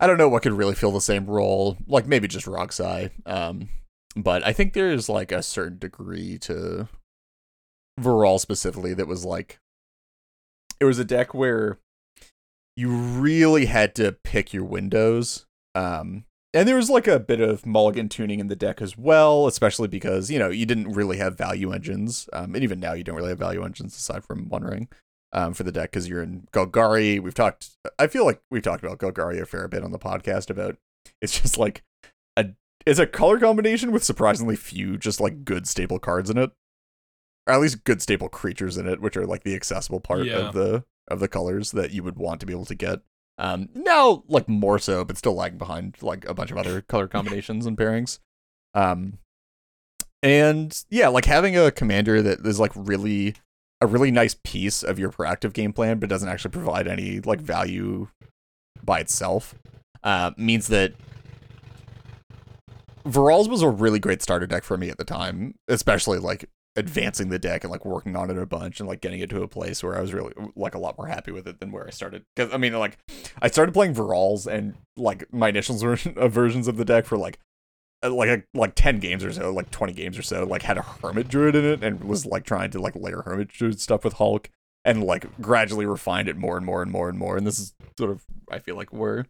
I don't know what could really fill the same role, like maybe just Roxai. Um, but I think there's like a certain degree to Varolz specifically that was like it was a deck where you really had to pick your windows. Um, and there was like a bit of mulligan tuning in the deck as well, especially because you know you didn't really have value engines, um, and even now you don't really have value engines aside from One Ring um, for the deck because you're in Golgari. We've talked. I feel like we've talked about Golgari a fair bit on the podcast. About it's just like a it's a color combination with surprisingly few just like good staple cards in it, or at least good staple creatures in it, which are like the accessible part Yeah. of the of the colors that you would want to be able to get. Um, now like more so, but still lagging behind like a bunch of other color combinations and pairings. Um, and yeah, like having a commander that is like really a really nice piece of your proactive game plan, but doesn't actually provide any like value by itself, uh, means that Varolz was a really great starter deck for me at the time, especially like advancing the deck and like working on it a bunch and like getting it to a place where I was really like a lot more happy with it than where I started. Because I mean, like I started playing Varolz and like my initial version versions of the deck for like like a, like 10 games or so like 20 games or so like had a hermit druid in it and was like trying to like layer hermit druid stuff with hulk and like gradually refined it more and more and more and more. And this is sort of i feel like where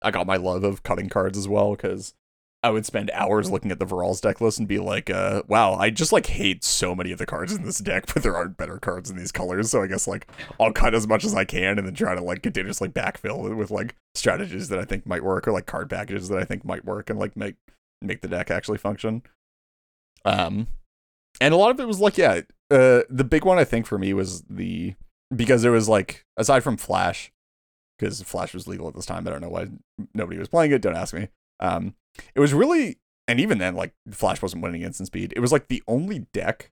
i got my love of cutting cards as well because i would spend hours looking at the Varolz's deck list and be like uh wow i just like hate so many of the cards in this deck but there aren't better cards in these colors so i guess like i'll cut as much as i can and then try to like continuously backfill it with like strategies that i think might work or like card packages that i think might work and like make make the deck actually function. Um, and a lot of it was like, yeah, uh, the big one I think for me was the because it was like aside from Flash, because Flash was legal at this time. I don't know why nobody was playing it. Don't ask me. Um, it was really, and even then, like Flash wasn't winning instant speed. It was like the only deck,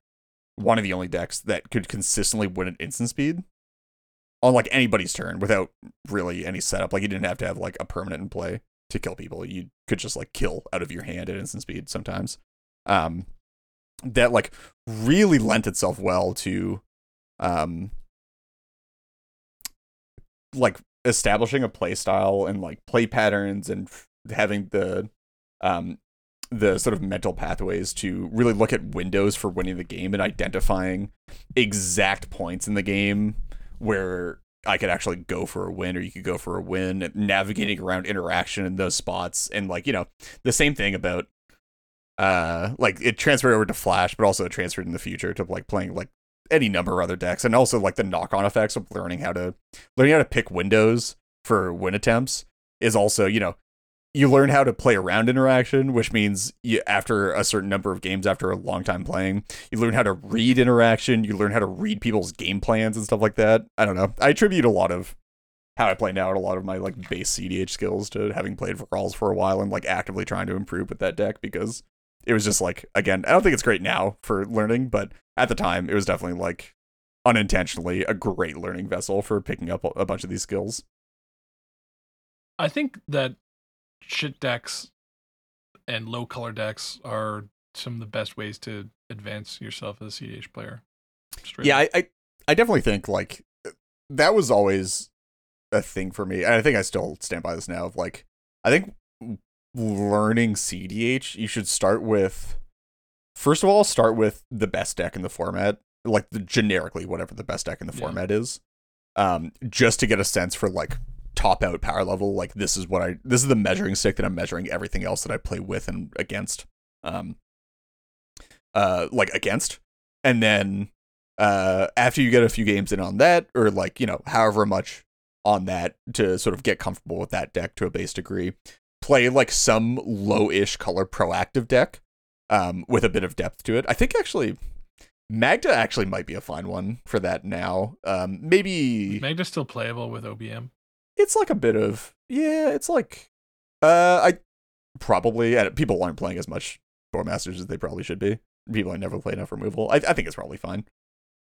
one of the only decks that could consistently win at instant speed on like anybody's turn without really any setup. Like you didn't have to have like a permanent in play to kill people. You could just like kill out of your hand at instant speed sometimes. Um, that like really lent itself well to, um, like establishing a play style and like play patterns and f- having the, um, the sort of mental pathways to really look at windows for winning the game and identifying exact points in the game where I could actually go for a win or you could go for a win, navigating around interaction in those spots. And like, you know, the same thing about uh like it transferred over to Flash, but also transferred in the future to like playing like any number of other decks and also like the knock-on effects of learning how to learning how to pick windows for win attempts is also, you know, you learn how to play around interaction, which means you, after a certain number of games, after a long time playing, you learn how to read interaction. You learn how to read people's game plans and stuff like that. I don't know. I attribute a lot of how I play now. And a lot of my like base CDH skills to having played for Varolz for a while and like actively trying to improve with that deck because it was just like again, I don't think it's great now for learning, but at the time it was definitely like unintentionally a great learning vessel for picking up a bunch of these skills. I think that shit decks and low color decks are some of the best ways to advance yourself as a CDH player. Straight yeah. I, I I definitely think like that was always a thing for me. And I think I still stand by this now of like I think learning CDH, you should start with first of all, start with the best deck in the format. Like the generically whatever the best deck in the Yeah. format is. Um, just to get a sense for like top out power level, like this is what I this is the measuring stick that I'm measuring everything else that I play with and against. Um uh like against. And then uh after you get a few games in on that, or like, you know, however much on that to sort of get comfortable with that deck to a base degree. Play like some low-ish color proactive deck um, with a bit of depth to it. I think actually Magda actually might be a fine one for that now. Um, maybe Magda's still playable with OBM. It's like a bit of yeah. It's like uh, I probably and people aren't playing as much Bowmasters as they probably should be. People have never played enough removal. I, I think it's probably fine.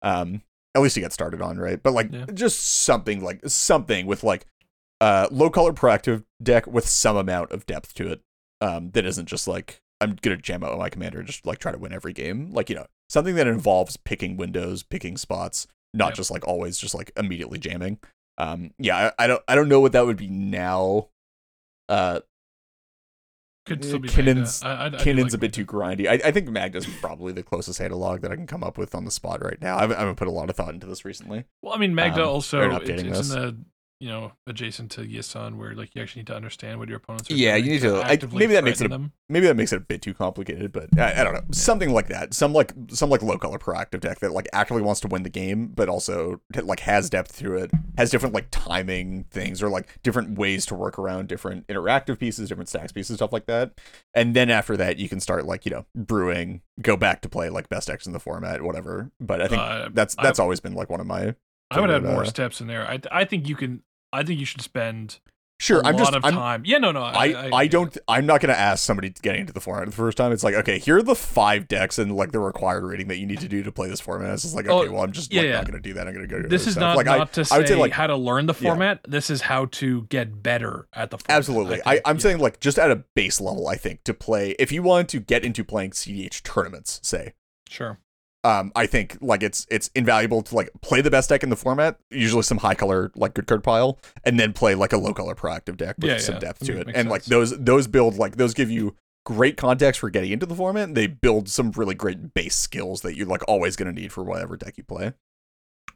Um, at least to get started on, right? But like Yeah. just something like something with like uh low color proactive deck with some amount of depth to it. Um, that isn't just like I'm gonna jam out my commander and just like try to win every game. Like you know something that involves picking windows, picking spots, not Yep. just like always just like immediately jamming. Um, yeah, I, I don't I don't know what that would be now. Uh, Could still be Kinnan's-. I, I, Kinnan's like a bit too grindy. I, I think Magda's probably the closest analog that I can come up with on the spot right now. I've, I haven't put a lot of thought into this recently. Well, I mean, Magda Um, also it's, it's in the you know adjacent to Yisan, where like you actually need to understand what your opponents are. Yeah, you need to- I- maybe that makes it a- them. Maybe that makes it a bit too complicated, but I, I don't know. Something like that. Some like some like low color proactive deck that like actively wants to win the game, but also like has depth to it, has different like timing things or like different ways to work around different interactive pieces, different stacks pieces, stuff like that. And then after that, you can start like you know brewing, go back to play like best decks in the format, whatever. But I think Uh, that's I- that's always been like one of my I would add more uh, steps in there. I I think you can. I think you should spend sure. a I'm lot just of I'm, time. Yeah, no, no. I, I, don't I'm not gonna ask somebody getting into the format the first time. It's like, okay, here are the five decks and like the required rating that you need to do to play this format. It's just like, Oh, okay, well I'm just yeah, like, yeah. not gonna do that. I'm gonna go This is not like not I, to say, I would say like how to learn the Yeah. format. This is how to get better at the format. absolutely. I, yeah. saying like just at a base level, I think to play if you want to get into playing CDH tournaments, say, sure. Um, I think like it's it's invaluable to like play the best deck in the format, usually some high color like good card pile, and then play like a low color proactive deck with Yeah, some yeah. depth to it. makes And like those those build like those give you great context for getting into the format. And they build some really great base skills that you're like always gonna need for whatever deck you play.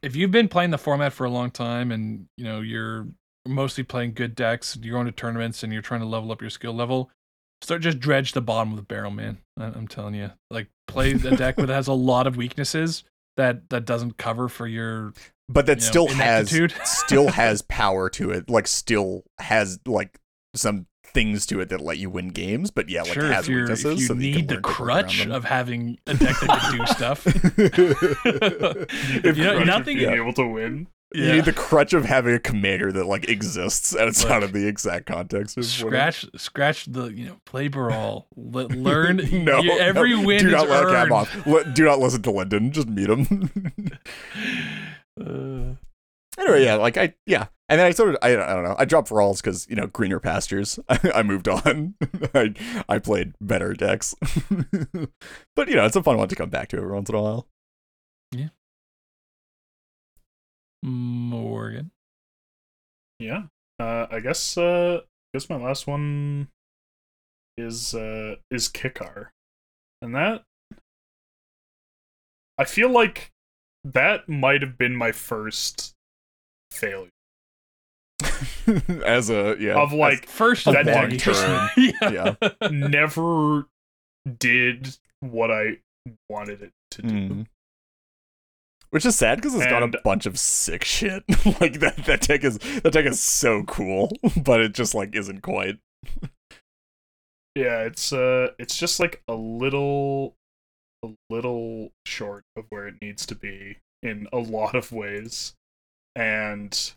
If you've been playing the format for a long time and you know you're mostly playing good decks, you're going to tournaments and you're trying to level up your skill level, start just dredge the bottom of the barrel, man. I- I'm telling you, like play a deck that has a lot of weaknesses that that doesn't cover for your But that you know, still has still has power to it. Like still has like some things to it that let you win games. But yeah, like sure, has if, you're, if you so that you need the learn to work around crutch of having a deck that can do stuff. if You know, nothing- being Yeah. able to win. You need the crutch of having a commander that like exists and outside Look, of the exact context of what it- scratch scratch the you know play brawl Le- learn no, you- every no, win Do not let. Cam off. Let- do not listen to Lyndon. Just meet him. Uh, anyway, yeah, like I, yeah, and then I sort of, I, I don't know, I dropped Varolz because you know greener pastures. I, moved on. I, I played better decks, but you know, it's a fun one to come back to every once in a while. Morgan Yeah. Uh, I guess. Uh, I guess my last one is uh, is Kykar, and that I feel like that might have been my first failure As a yeah, of like first Of of long many. term, yeah. never did what I wanted it to do. Mm. Which is sad because it's got a bunch of sick shit. like that that deck is that deck is so cool, but it just like isn't quite. Yeah, it's uh it's just like a little a little short of where it needs to be in a lot of ways. And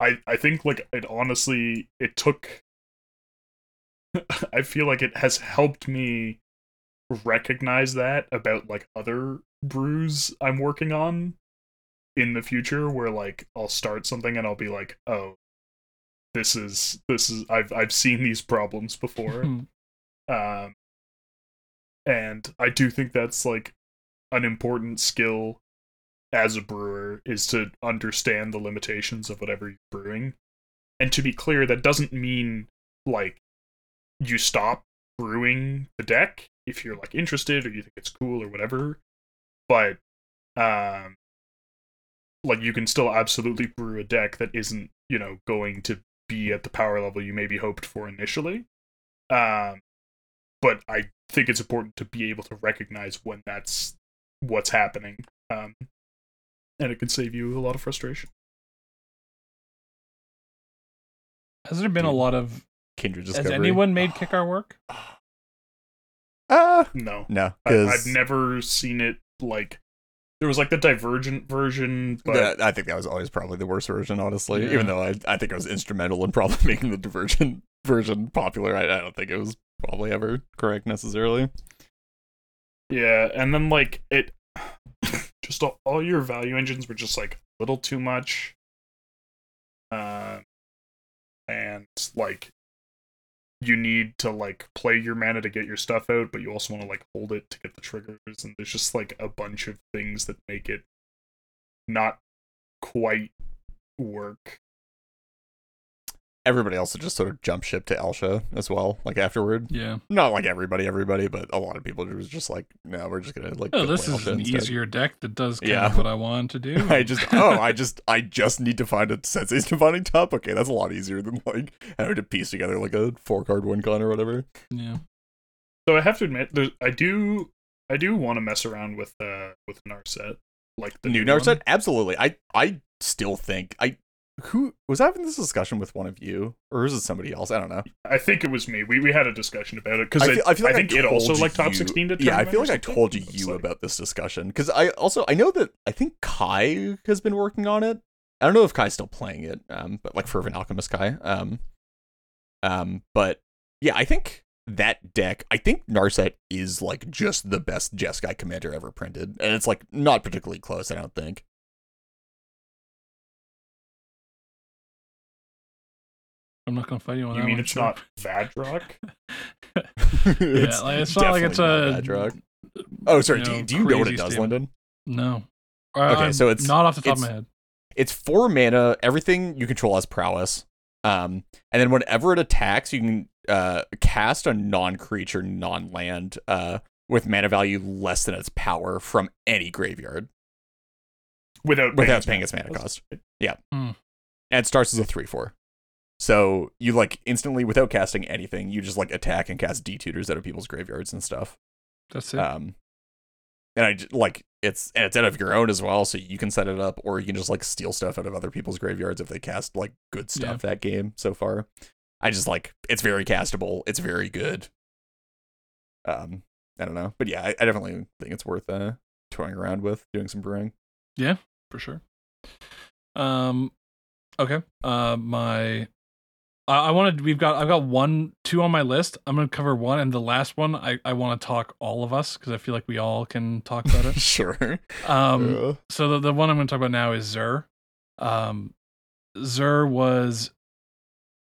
I I think like it honestly it took. I feel like it has helped me recognize that about like other brews I'm working on in the future where like I'll start something and I'll be like, "Oh, this is this is I've I've seen these problems before." um and I do think that's like an important skill as a brewer is to understand the limitations of whatever you're brewing. And to be clear, that doesn't mean like you stop brewing the deck if you're like interested or you think it's cool or whatever. But um like you can still absolutely brew a deck that isn't, you know, going to be at the power level you maybe hoped for initially. Um but I think it's important to be able to recognize when that's what's happening. Um and it can save you a lot of frustration. Has there been a lot of? Kindred Has Discovery. anyone made Kykar work? Uh, No, no, I, I've never seen it like. There was like the Divergent version, but I think that was always probably the worst version, honestly. Yeah. Even though I, I think I was instrumental in probably making the Divergent version popular. I, I don't think it was probably ever correct necessarily. yeah, and then like it, just all, all your value engines were just like a little too much. Uh, and like you need to like play your mana to get your stuff out, but you also want to like hold it to get the triggers, and there's just like a bunch of things that make it not quite work. Everybody else just sort of jump ship to Elsha as well, like afterward. Yeah. Not like everybody, everybody, but a lot of people was just like, no, we're just gonna like. Oh, this is Elsha an instead." easier deck that does kind Yeah. of what I wanted to do. I just oh I just I just need to find a Sensei's Divining Top. Okay, that's a lot easier than like having to piece together like a four card one con or whatever. yeah. So I have to admit, there's, I do, I do want to mess around with uh with Narset, like the New new one. Absolutely. I I still think I who was having this discussion with one of you or is it somebody else? I don't know. I think it was me. We we had a discussion about it because I I, feel, I feel like think I it also told like top sixteen to Yeah, I feel like I told you you like- about this discussion because I also I know that I think Kai has been working on it. I don't know if Kai's still playing it, um, but like Fervent Alchemist Kai. Um, um, but yeah, I think that deck. I think Narset is like just the best Jeskai commander ever printed, and it's like not particularly close. I don't think. I'm not gonna fight you on You that You mean one, it's sure. not Vadrik? yeah, like, it's not like it's definitely a not Badrock. Oh, sorry. you do, know, you, do you know what it does, statement. Lyndon? No. Okay, I'm so it's- not off the top of my head. It's four mana. Everything you control has prowess. Um, and then whenever it attacks, you can uh cast a non-creature, non-land, uh, with mana value less than its power from any graveyard Without without paying paying its mana cost. Yeah. Hmm. And it starts as a three-four. So you like instantly, without casting anything, you just like attack and cast detutors out of people's graveyards and stuff. That's it. Um, and I like it's and it's out of your own as well, so you can set it up, or you can just like steal stuff out of other people's graveyards if they cast like good stuff that game so far. I just like it's very castable. It's very good. Um, I don't know, but yeah, I, I definitely think it's worth uh toying around with, doing some brewing. Yeah, for sure. Um, okay. Uh, my, I, I wanted. We've got. I've got one, two on my list. I'm gonna cover one, and the last one, I, I want to talk all of us because I feel like we all can talk about it. sure. Um, Uh, so the, the one I'm going to talk about now is Zur. Um, Zur was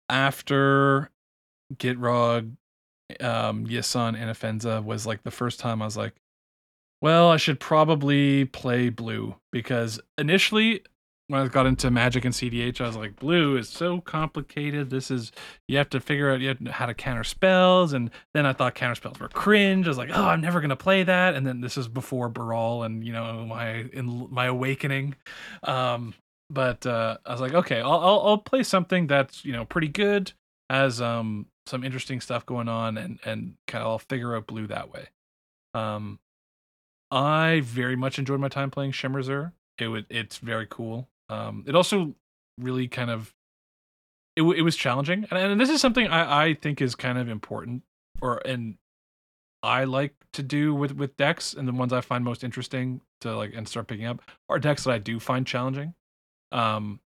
after Gitrog, um, and Anafenza was like the first time I was like, well, I should probably play blue because initially when I got into Magic and CDH, I was like, blue is so complicated. This is you have to figure out how to counter spells, and then I thought counter spells were cringe. I was like, oh, I'm never gonna play that. And then this is before Baral and you know my in my awakening. Um, but uh, I was like, okay, I'll, I'll I'll play something that's you know pretty good, has um some interesting stuff going on, and and kind of I'll figure out blue that way. Um, I very much enjoyed my time playing Shimmer Zur. It would it's very cool. Um, it also really kind of it w- it was challenging, and, and this is something I I think is kind of important, or and I like to do with with decks, and the ones I find most interesting to like and start picking up are decks that I do find challenging. Um,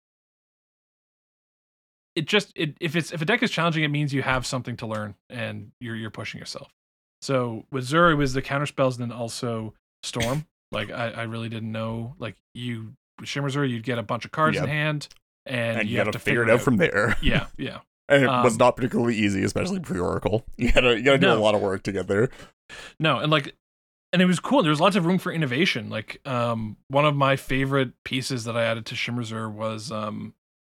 it just it if it's if a deck is challenging, it means you have something to learn and you're you're pushing yourself. So with Zur, it was the counter spells and then also Storm. like I, I really didn't know. Like you Shimmer Zur, you'd get a bunch of cards Yep. in hand, and, and you, you, have gotta to figure it out from there. yeah, yeah. and it was Um, not particularly easy, especially pre Oracle. You gotta you gotta do a lot of work to get there. No, and like and it was cool. There was lots of room for innovation. Like um one of my favorite pieces that I added to Shimmer Zur was um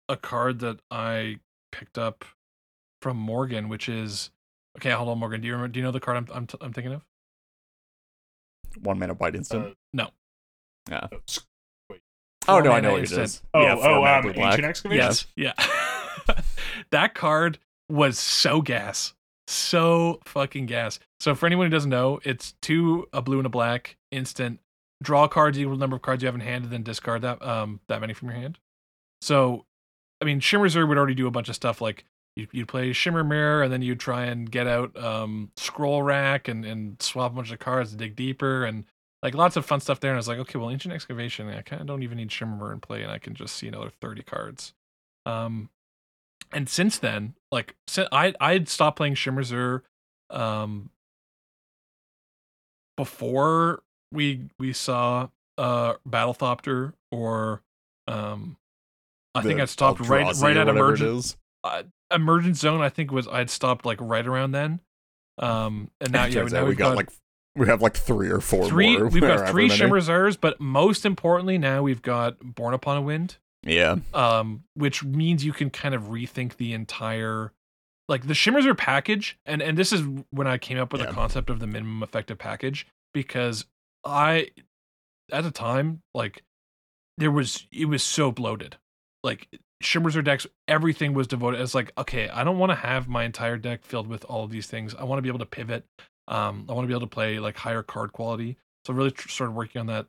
a card that I picked up from Morgan, which is okay, hold on, Morgan. Do you remember do you know the card I'm I'm, t- I'm thinking of? One mana white instant. Uh, No. yeah. Oh, s- four no, I know what it instant. is. Oh, yeah, four oh, mana um, ancient excavation. Yes. Yeah. that card was so gas. So fucking gas. So for anyone who doesn't know, it's two a blue and a black instant. Draw cards equal number of cards you have in hand, and then discard that um that many from your hand. So, I mean, Shimmer Zur would already do a bunch of stuff like you you play Shimmer Myr, and then you'd try and get out um Scroll Rack and and swap a bunch of cards and dig deeper and like lots of fun stuff there. And I was like, okay, well, Ancient Excavation, I kind of don't even need Shimmer in play, and I can just see another thirty cards. Um, and since then, like si- I I'd stopped playing Shimmerzur, um, before we we saw uh Battlethopter or um, I think The I stopped right Eldrazi right or at whatever it emergent is. emergent zone. I think was I'd stopped like right around then. Um, and now yeah, now we we've got, like we have like three or four three. more. We've got three. Shimmer Zurs, but most importantly, now we've got Borne Upon a Wind Yeah, um, which means you can kind of rethink the entire like the shimmers are package and and this is when i came up with Yeah. the concept of the minimum effective package because i at the time like there was it was so bloated like shimmers or decks everything was devoted it's like okay i don't want to have my entire deck filled with all of these things i want to be able to pivot um i want to be able to play like higher card quality so I really tr- started working on that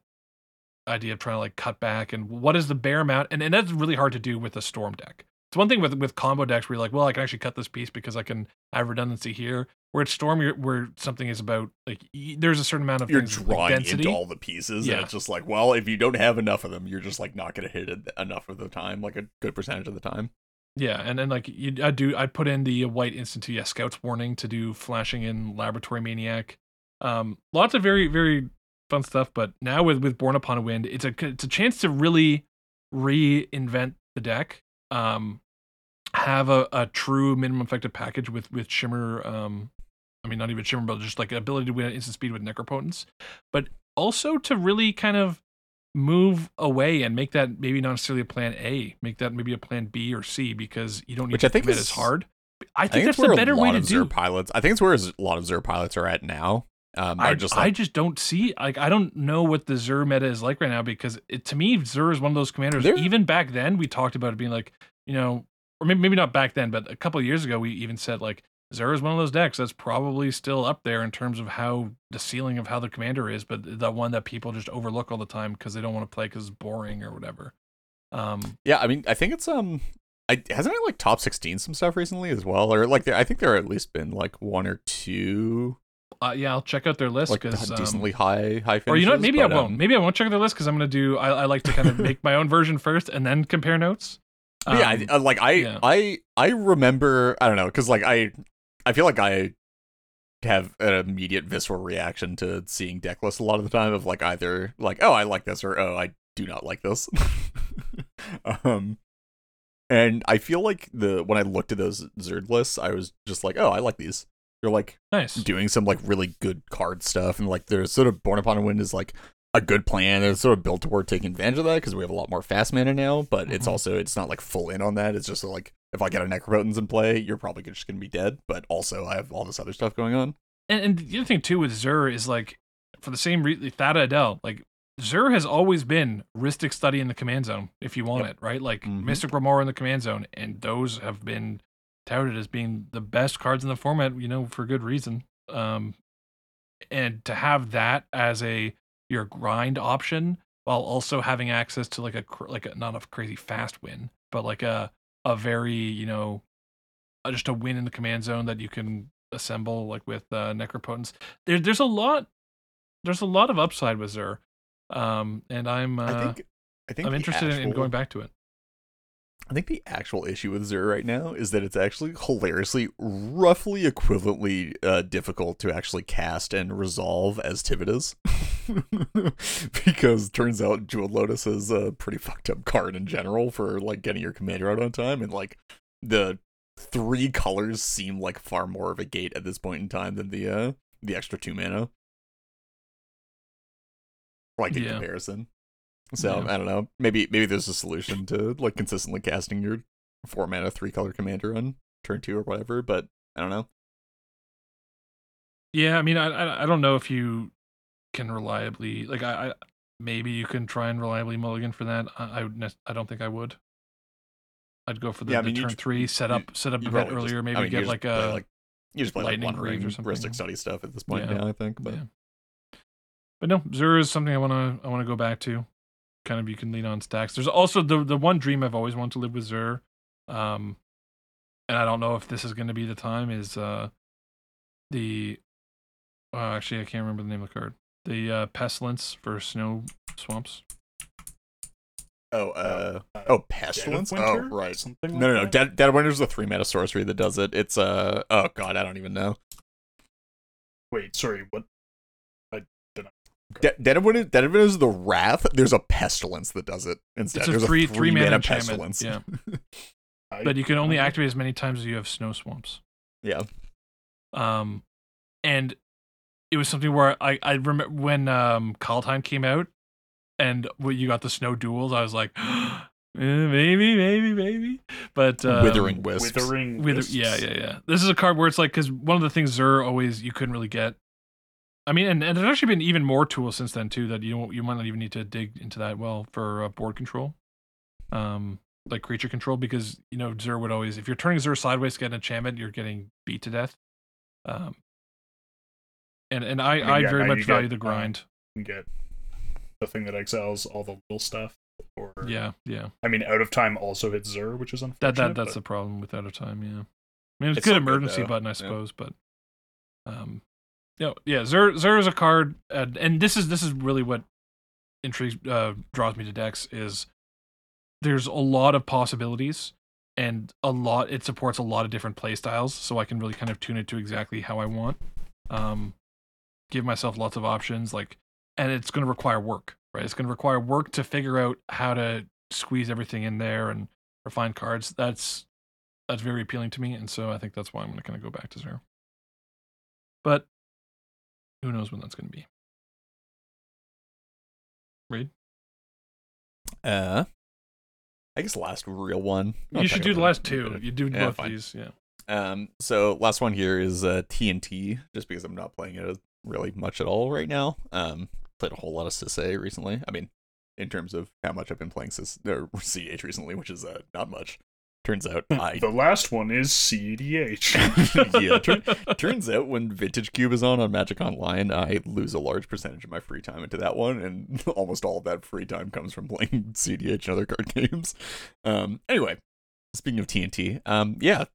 idea of trying to like cut back and what is the bare amount and, and that's really hard to do with a storm deck it's one thing with with combo decks where you're like well i can actually cut this piece because i can have redundancy here where it's storm you're, where something is about like y- there's a certain amount of you're things, like drawing density into all the pieces, Yeah. and it's just like, well, if you don't have enough of them, you're just like not gonna hit it enough of the time, like a good percentage of the time. Yeah, and then like you, I do, I put in the white instant to yeah, scout's warning to do flashing in laboratory maniac. Um, lots of very very fun stuff. But now with with borne upon a wind, it's a it's a chance to really reinvent the deck. Um, have a, a true minimum effective package with with shimmer. Um, I mean not even shimmer, but just like ability to win instant speed with necropotence, but also to really kind of move away and make that maybe not necessarily a plan A, make that maybe a plan B or C because you don't need Which to I think commit is- as hard. I I think, think that's the where better a way to do. pilots. I think it's where a lot of Zur pilots are at now. Um, I just I just don't see like I don't know what the Zur meta is like right now because it, to me Zur is one of those commanders. Even back then we talked about it being like you know, or maybe maybe not back then, but a couple of years ago we even said like Zur is one of those decks that's probably still up there in terms of how the ceiling of how the commander is, but the one that people just overlook all the time because they don't want to play because it's boring or whatever. Um, yeah. I mean, I think it's um, I hasn't it like top sixteen some stuff recently as well, or like there, I think there at least been like one or two uh, yeah, I'll check out their list like because decently high high finishes. Or you know what? Maybe but, I won't. um, Maybe I won't check out their list because I'm gonna do. I, I like to kind of make my own version first and then compare notes. Yeah, Um, I, uh, like I, yeah. I, I remember. I don't know, because like I, I feel like I have an immediate visceral reaction to seeing deck lists a lot of the time of like either like oh I like this or oh I do not like this. um, and I feel like the when I looked at those Zerd lists, I was just like oh I like these. They're like nice. doing some like really good card stuff and like there's sort of borne upon a wind is like a good plan it's sort of built toward taking advantage of that because we have a lot more fast mana now but it's Mhm. also it's not like full in on that it's just like if i get a necropotence in play you're probably just gonna be dead but also i have all this other stuff going on And, and the other thing too with Zur is like for the same reason, Thada Adel, like Zur has always been Rhystic Study in the command zone if you want Yep. it, right? Like Mhm. Mystic Remora in the command zone, and those have been touted as being the best cards in the format, you know, for good reason. Um, and to have that as a your grind option while also having access to like a like a not a crazy fast win, but like a a very you know just a win in the command zone that you can assemble like with uh, necropotence. There, there's a lot. There's a lot of upside with Zur, um, and I'm uh, i think i think I'm interested in, in going back to it. I think the actual issue with Zur right now is that it's actually hilariously, roughly equivalently uh, difficult to actually cast and resolve as Tivit because turns out Jewel Lotus is a pretty fucked up card in general for like getting your commander out on time, and like the three colors seem like far more of a gate at this point in time than the uh the extra two mana. Like in Yeah. comparison. So Yeah. I don't know. Maybe maybe there's a solution to like consistently casting your four mana three color commander on turn two or whatever, but I don't know. Yeah, I mean, I, I don't know if you can reliably like I, I maybe you can try and reliably mulligan for that. I I, would I don't think I would. I'd go for the, Yeah, I mean, you turn three, you- set you- up set up You a bit probably just- earlier, I maybe mean, get like a like you just play lightning rings or something. Rhystic study stuff at this point Yeah. now, I think. But yeah. But no, Zur is something I wanna I wanna go back to. Kind of you can lean on stacks. There's also the the one dream I've always wanted to live with Zur, um, and I don't know if this is going to be the time. Is uh, the uh, actually I can't remember the name of the card. The uh, pestilence for snow swamps. oh uh Uh, oh Dead of pestilence? Oh right. Something like No, no, no. that? Dead, Dead of Winter's the three mana sorcery that does it. It's uh oh god, I don't even know. Wait, sorry, what? De- Dead of Winter, Dead of Winter is the Wrath. There's a pestilence that does it instead. It's a There's three- a three mana mana pestilence. yeah. But you can only activate as many times as you have snow swamps. yeah. Um, and it was something where I I remember when um Kaldheim came out, and when you got the snow duels, I was like, eh, maybe, maybe, maybe. But um, Withering Wisps. Withering Wither- yeah, yeah, yeah. This is a card where it's like because one of the things Zur always you couldn't really get. I mean, and, and there's actually been even more tools since then too that you don't, you might not even need to dig into that well for uh, board control, um, like creature control because you know Zur would always if you're turning Zur sideways to get an enchantment, you're getting beat to death. Um, and and I I mean, I, yeah, very much you get, value the uh, grind. You get the thing that exiles all the little stuff. Or yeah, yeah. I mean, out of time also hits Zur, which is unfortunate. That that that's but the problem with out of time. Yeah, I mean it's, It's good still good, emergency button, I Yeah. suppose, but um, yeah, yeah. Zur Zur is a card, and this is this is really what intrigues uh, draws me to decks is there's a lot of possibilities and a lot it supports a lot of different play styles, so I can really kind of tune it to exactly how I want. Um, give myself lots of options, like, and it's going to require work, right? It's going to require work to figure out how to squeeze everything in there and refine cards. That's that's very appealing to me, and so I think that's why I'm going to kind of go back to zero. But who knows when that's going to be? Read. Uh, I guess last real one. I'll You should do the last two. You do Yeah, both fine. these, yeah. Um, so last one here is uh TNT, just because I'm not playing it really much at all right now. Um, played a whole lot of Sisay recently. I mean, in terms of how much I've been playing Sis or CH recently, which is uh not much. Turns out I the last one is CDH. yeah. Turn, turns out when Vintage Cube is on on Magic Online, I lose a large percentage of my free time into that one, and almost all of that free time comes from playing CDH and other card games. Um, anyway, speaking of TNT, um, yeah,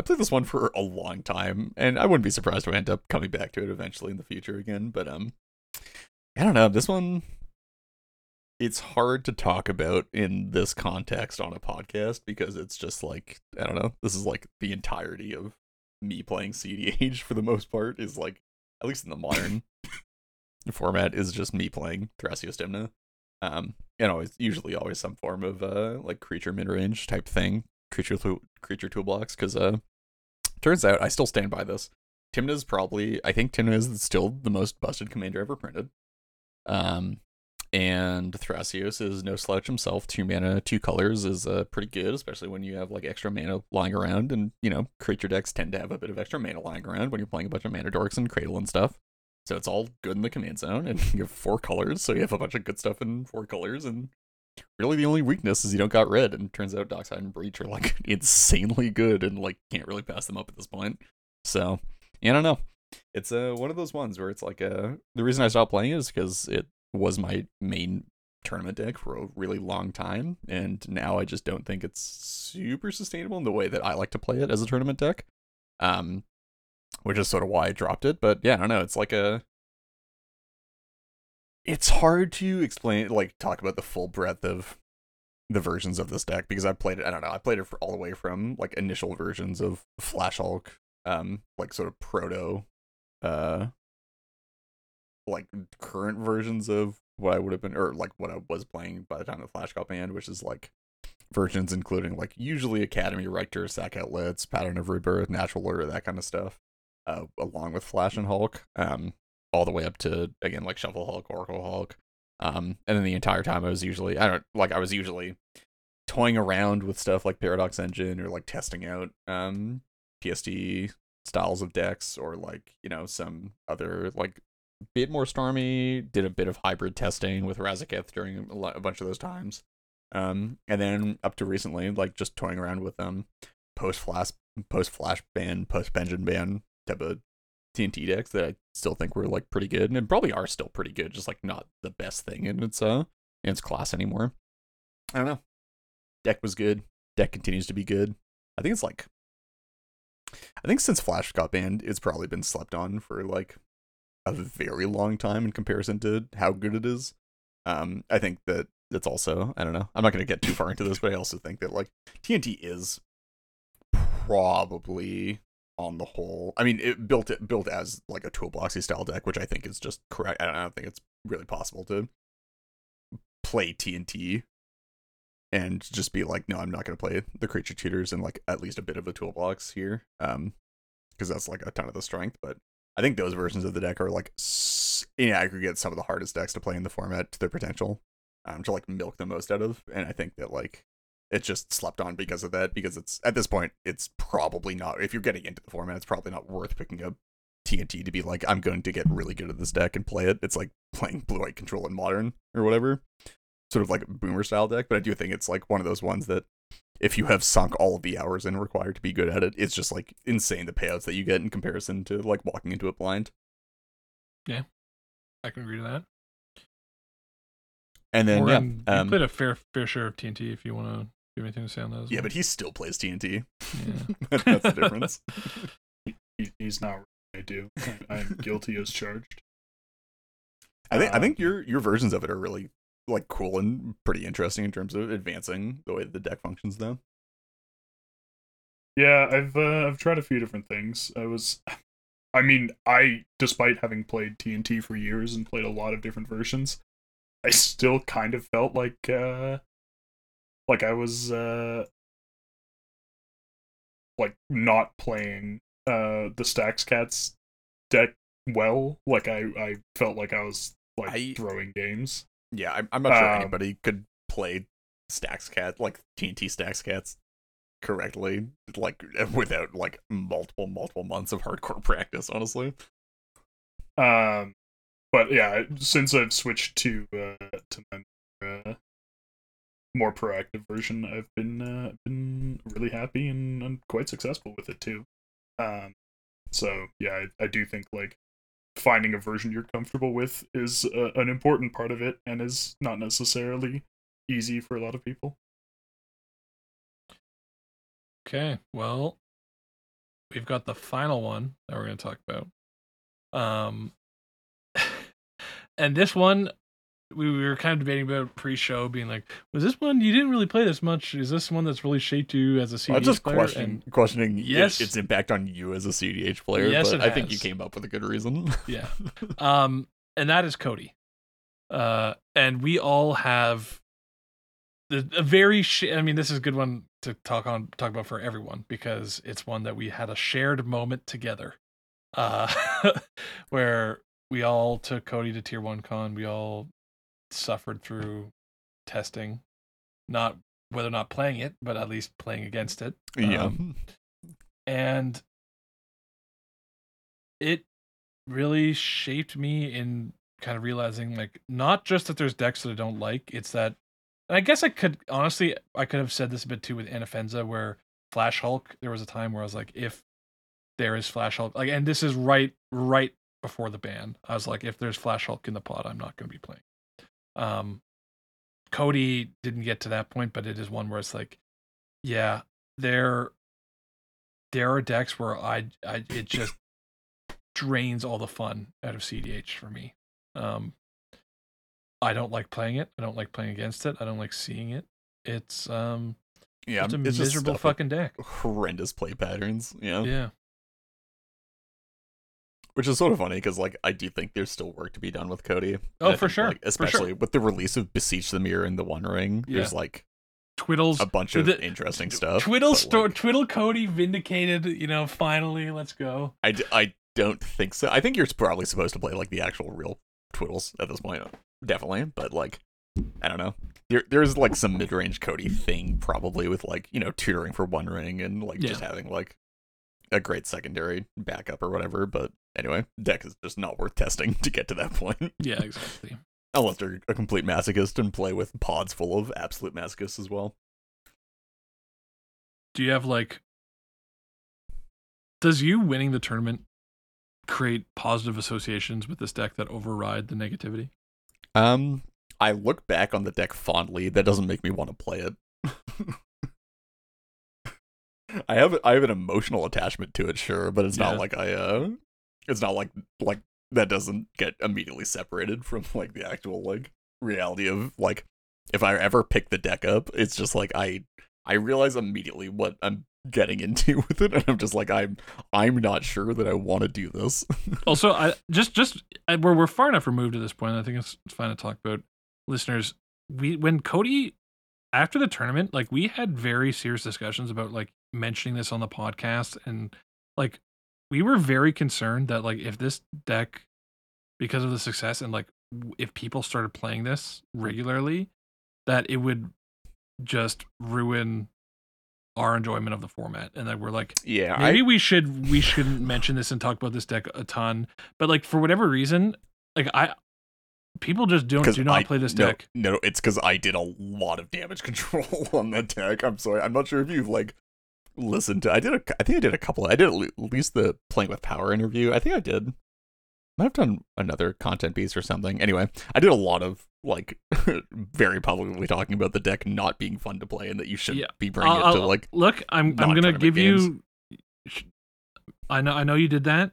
I played this one for a long time, and I wouldn't be surprised if I end up coming back to it eventually in the future again. But um, I don't know. This one, it's hard to talk about in this context on a podcast because it's just like I don't know. This is like the entirety of me playing CDH for the most part is like at least in the modern format is just me playing Thrasios Tymna. Um, and always usually always some form of uh like creature mid range type thing, creature tool creature toolbox. Because uh, turns out I still stand by this. Tymna's probably I think Timna is still the most busted commander ever printed. Um, and Thrasios is no slouch himself. Two mana, two colors is uh, pretty good, especially when you have like extra mana lying around. And you know, creature decks tend to have a bit of extra mana lying around when you're playing a bunch of mana dorks and cradle and stuff. So it's all good in the command zone, and you have four colors, so you have a bunch of good stuff in four colors. And really, the only weakness is you don't got red. And turns out Dockside and Breach are like insanely good, and like can't really pass them up at this point. So yeah, I don't know. It's uh, one of those ones where it's like uh, the reason I stopped playing is because it was my main tournament deck for a really long time, and now I just don't think it's super sustainable in the way that I like to play it as a tournament deck. Um, which is sort of why I dropped it. But yeah, I don't know. It's like a. It's hard to explain, like, talk about the full breadth of the versions of this deck because I played it. I don't know. I played it all the way from like initial versions of Flash Hulk, um, like sort of proto, uh, like current versions of what I would have been or like what I was playing by the time the Flash got banned, which is like versions including like usually Academy Rector, Sack Outlets, Pattern of Rebirth, Natural Order, that kind of stuff, uh, along with Flash and Hulk, um, all the way up to again like Shuffle Hulk, Oracle Hulk, um, and then the entire time I was usually I don't like I was usually toying around with stuff like Paradox Engine or like testing out um PSD styles of decks or like you know some other like bit more stormy did a bit of hybrid testing with Razaketh during a, bunch of those times. Um and then up to recently like just toying around with um post flash post flash ban post pension ban type of TNT decks that I still think were like pretty good and probably are still pretty good just like not the best thing in its uh in its class anymore. I don't know. Deck was good. Deck continues to be good. I think it's like I think since Flash got banned, it's probably been slept on for like a very long time in comparison to how good it is. Um, I think that that's also I don't know. I'm not going to get too far into this, but I also think that like TNT is probably on the whole. I mean, it built it built as like a toolboxy style deck, which I think is just correct. I don't, I don't think it's really possible to play TNT and just be like, no, I'm not going to play the creature tutors and like at least a bit of a toolbox here, um, because that's like a ton of the strength. But I think those versions of the deck are like in aggregate some of the hardest decks to play in the format to their potential, um, to like milk the most out of. And I think that like it's just slept on because of that. Because it's at this point, it's probably not. If you're getting into the format, it's probably not worth picking up TNT to be like, I'm going to get really good at this deck and play it. It's like playing blue white control in modern or whatever sort of like boomer style deck, but I do think it's like one of those ones that if you have sunk all of the hours in required to be good at it, it's just like insane the payouts that you get in comparison to like walking into it blind. Yeah, I can agree to that. And then Morgan, yeah, you um, played a fair fair share of TNT. If you want to do anything to say on those, yeah, well. but he still plays TNT. yeah. That's the difference. He, he's not. I do. I am guilty as charged. I think I Um, think your your versions of it are really like cool and pretty interesting in terms of advancing the way that the deck functions though. Yeah, I've uh, I've tried a few different things. I was, I mean, I despite having played TNT for years and played a lot of different versions, I still kind of felt like uh, like I was uh, like not playing uh the Stacks Cats deck well. Like I I felt like I was like I- throwing games. Yeah, I'm, I'm not sure Um, anybody could play Stacks Cat like TNT Stacks Cats correctly, like without like multiple multiple months of hardcore practice. Honestly, Um, but yeah, since I've switched to uh, to my uh, more proactive version, I've been uh, been really happy and, and quite successful with it too. Um, so yeah, I, I do think like finding a version you're comfortable with is uh, an important part of it, and is not necessarily easy for a lot of people. Okay, well, we've got the final one that we're going to talk about. Um, and this one, we were kind of debating about pre-show, being like, was this one you didn't really play this much? Is this one that's really shaped you as a CDH player? I'm just player? questioning questioning Yes. its impact on you as a CDH player. Yes, but I think you came up with a good reason. yeah. um, and that is Cody. Uh, and we all have the a very. Sh- I mean, this is a good one to talk on talk about for everyone because it's one that we had a shared moment together, uh, where we all took Cody to Tier One Con. We all suffered through testing, not whether or not playing it, but at least playing against it. yeah. Um, and it really shaped me in kind of realizing like not just that there's decks that I don't like, it's that and I guess I could honestly I could have said this a bit too with Anafenza where Flash Hulk, there was a time where I was like, if there is Flash Hulk like and this is right right before the ban. I was like, if there's Flash Hulk in the pod, I'm not gonna be playing. Um Cody didn't get to that point, but it is one where it's like, yeah, there there are decks where I I it just drains all the fun out of CDH for me. Um I don't like playing it. I don't like playing against it. I don't like seeing it. It's um Yeah, it's a it's miserable fucking deck. horrendous play patterns. Yeah, Yeah. Which is sort of funny because like I do think there's still work to be done with Cody. Oh, for think, sure, like, for sure. especially with the release of Beseech the Mirror and the One Ring. Yeah. There's like Twiddles a bunch of the- interesting stuff. Twiddle sto- like, Twiddle Cody vindicated, you know, finally, let's go. I, d- I don't think so. I think you're probably supposed to play like the actual real Twiddles at this point, definitely. But like, I don't know. There, there's like some mid-range Cody thing probably with like you know tutoring for One Ring and like just having like a great secondary backup or whatever. But anyway, deck is just not worth testing to get to that point Yeah, exactly. unless you're a complete masochist and play with pods full of absolute masochists as well. Do you have like does you winning the tournament create positive associations with this deck that override the negativity? Um, I look back on the deck fondly. That doesn't make me want to play it. I have I have an emotional attachment to it, sure, but it's Yeah. not like I uh, it's not like like that doesn't get immediately separated from like the actual like reality of like if I ever pick the deck up, it's just like I I realize immediately what I'm getting into with it, and I'm just like I'm I'm not sure that I want to do this. Also, I just just I, we're we're far enough removed at this point. I think it's, it's fine to talk about listeners. We when Cody after the tournament, like we had very serious discussions about like mentioning this on the podcast, and like we were very concerned that like if this deck, because of the success and like if people started playing this regularly, that it would just ruin our enjoyment of the format, and that we're like yeah, maybe we should we shouldn't mention this and talk about this deck a ton but like for whatever reason like i people just don't do not I- play this no, deck No, it's because I did a lot of damage control on that deck. I'm sorry. I'm not sure if you've like listened to. I did a. I think I did a couple. I did at least the playing with power interview. I think I did. Might have done another content piece or something. Anyway, I did a lot of like very publicly talking about the deck not being fun to play and that you should Yeah. be bringing I'll- it to I'll- like. look i'm i'm gonna give games. you i know i know you did that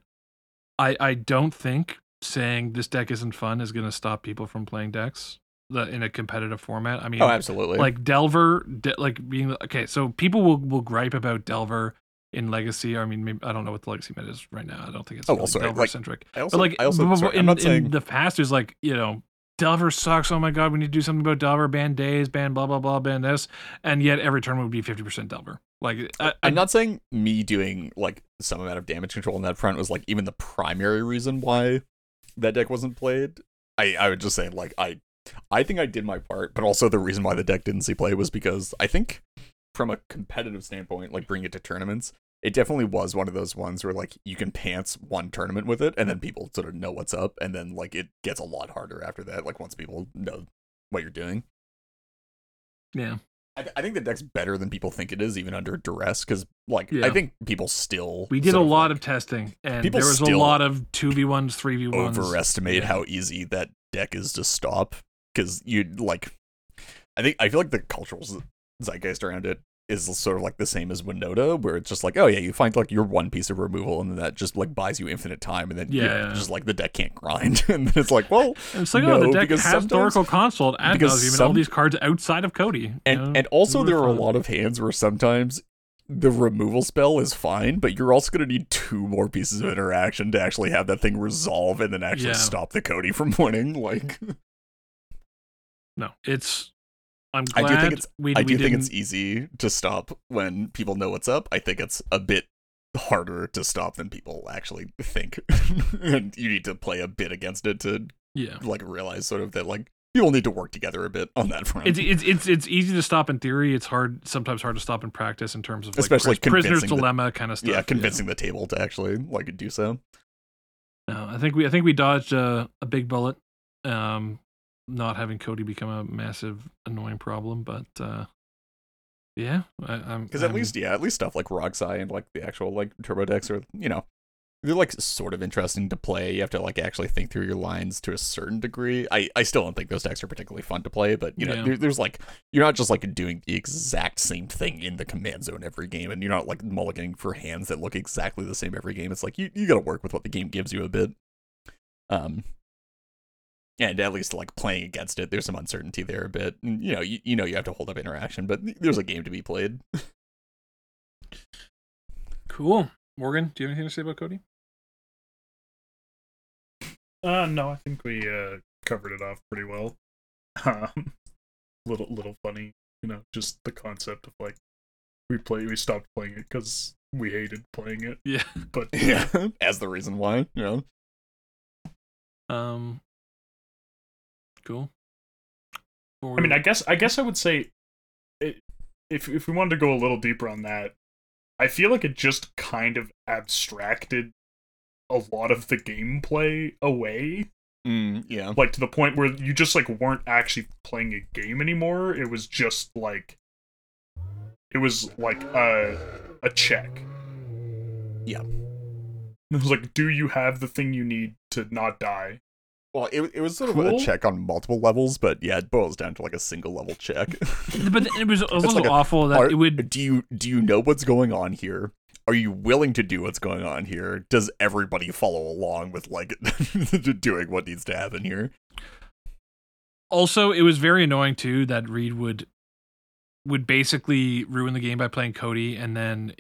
i i don't think saying this deck isn't fun is gonna stop people from playing decks that in a competitive format. I mean Oh, absolutely. like delver de- like being okay so people will will gripe about delver in legacy. I mean maybe, i don't know what the legacy meta is right now. I don't think it's Oh, really sorry, delver like, centric I also, but like I also, b- sorry, in, I'm not in saying the past there's like you know delver sucks. Oh my god we need to do something about delver. Ban days ban blah blah blah ban this. And yet every tournament would be 50% delver. Like I, I, I'm not saying me doing like some amount of damage control on that front was like even the primary reason why that deck wasn't played. I I would just say like I I think I did my part, but also the reason why the deck didn't see play was because I think from a competitive standpoint, like bring it to tournaments, it definitely was one of those ones where like you can pants one tournament with it and then people sort of know what's up and then like it gets a lot harder after that like once people know what you're doing. yeah I, I think the deck's better than people think it is, even under duress. Because, like, I think people still we did a lot like, of testing and there was a lot of 2v1s 3v1s overestimate Yeah. how easy that deck is to stop. Because you like, I think I feel like the cultural zeitgeist around it is sort of like the same as Winota, where it's just like, oh yeah, you find like your one piece of removal, and then that just like buys you infinite time, and then Yeah, you're yeah. just like the deck can't grind, and then it's like, well, And it's like oh the deck has Oracle Consult ad because nauseam and all some- these cards outside of Cody you and know? and also there are a lot of hands where sometimes the removal spell is fine, but you're also gonna need two more pieces of interaction to actually have that thing resolve and then actually Yeah. stop the Cody from winning. Like no it's I'm glad I do think it's- we, I do think it's easy to stop when people know what's up. I think it's a bit harder to stop than people actually think. and you need to play a bit against it to yeah like realize sort of that like people need to work together a bit on that front. it's, it's it's it's easy to stop in theory. It's hard sometimes hard to stop in practice in terms of like Especially pris- prisoner's the- dilemma kind of stuff. yeah, convincing the table to actually like do so. No, I think we I think we dodged a, a big bullet. Um, not having Cody become a massive annoying problem, but uh, yeah, I, I'm Because at I'm- least, yeah, at least stuff like RogSi and like the actual like turbo decks are, you know, they're like sort of interesting to play. You have to like actually think through your lines to a certain degree. I I still don't think those decks are particularly fun to play, but you know, Yeah. there, there's like you're not just like doing the exact same thing in the command zone every game, and you're not like mulliganing for hands that look exactly the same every game. It's like you you got to work with what the game gives you a bit. Um. And at least like playing against it, there's some uncertainty there a bit. And, you know, you, you know you have to hold up interaction, but there's a game to be played. Cool. Morgan, do you have anything to say about Cody? Uh, no, I think we uh covered it off pretty well. Um, little little funny, you know, just the concept of like we play we stopped playing it because we hated playing it, Yeah. but yeah, as the reason why. You know, Um. Cool. I mean, I guess I guess I would say, it, if if we wanted to go a little deeper on that, I feel like it just kind of abstracted a lot of the gameplay away, mm, yeah, like to the point where you just like weren't actually playing a game anymore. It was just like, it was like a a check. Yeah. It was like, do you have the thing you need to not die? Well, it, it was sort of Cool. a check on multiple levels, but yeah, it boils down to like a single level check. but it was also like a- awful that Are- it would. do you do you know what's going on here? Are you willing to do what's going on here? Does everybody follow along with like doing what needs to happen here? Also, it was very annoying too that Reed would would basically ruin the game by playing Cody, and then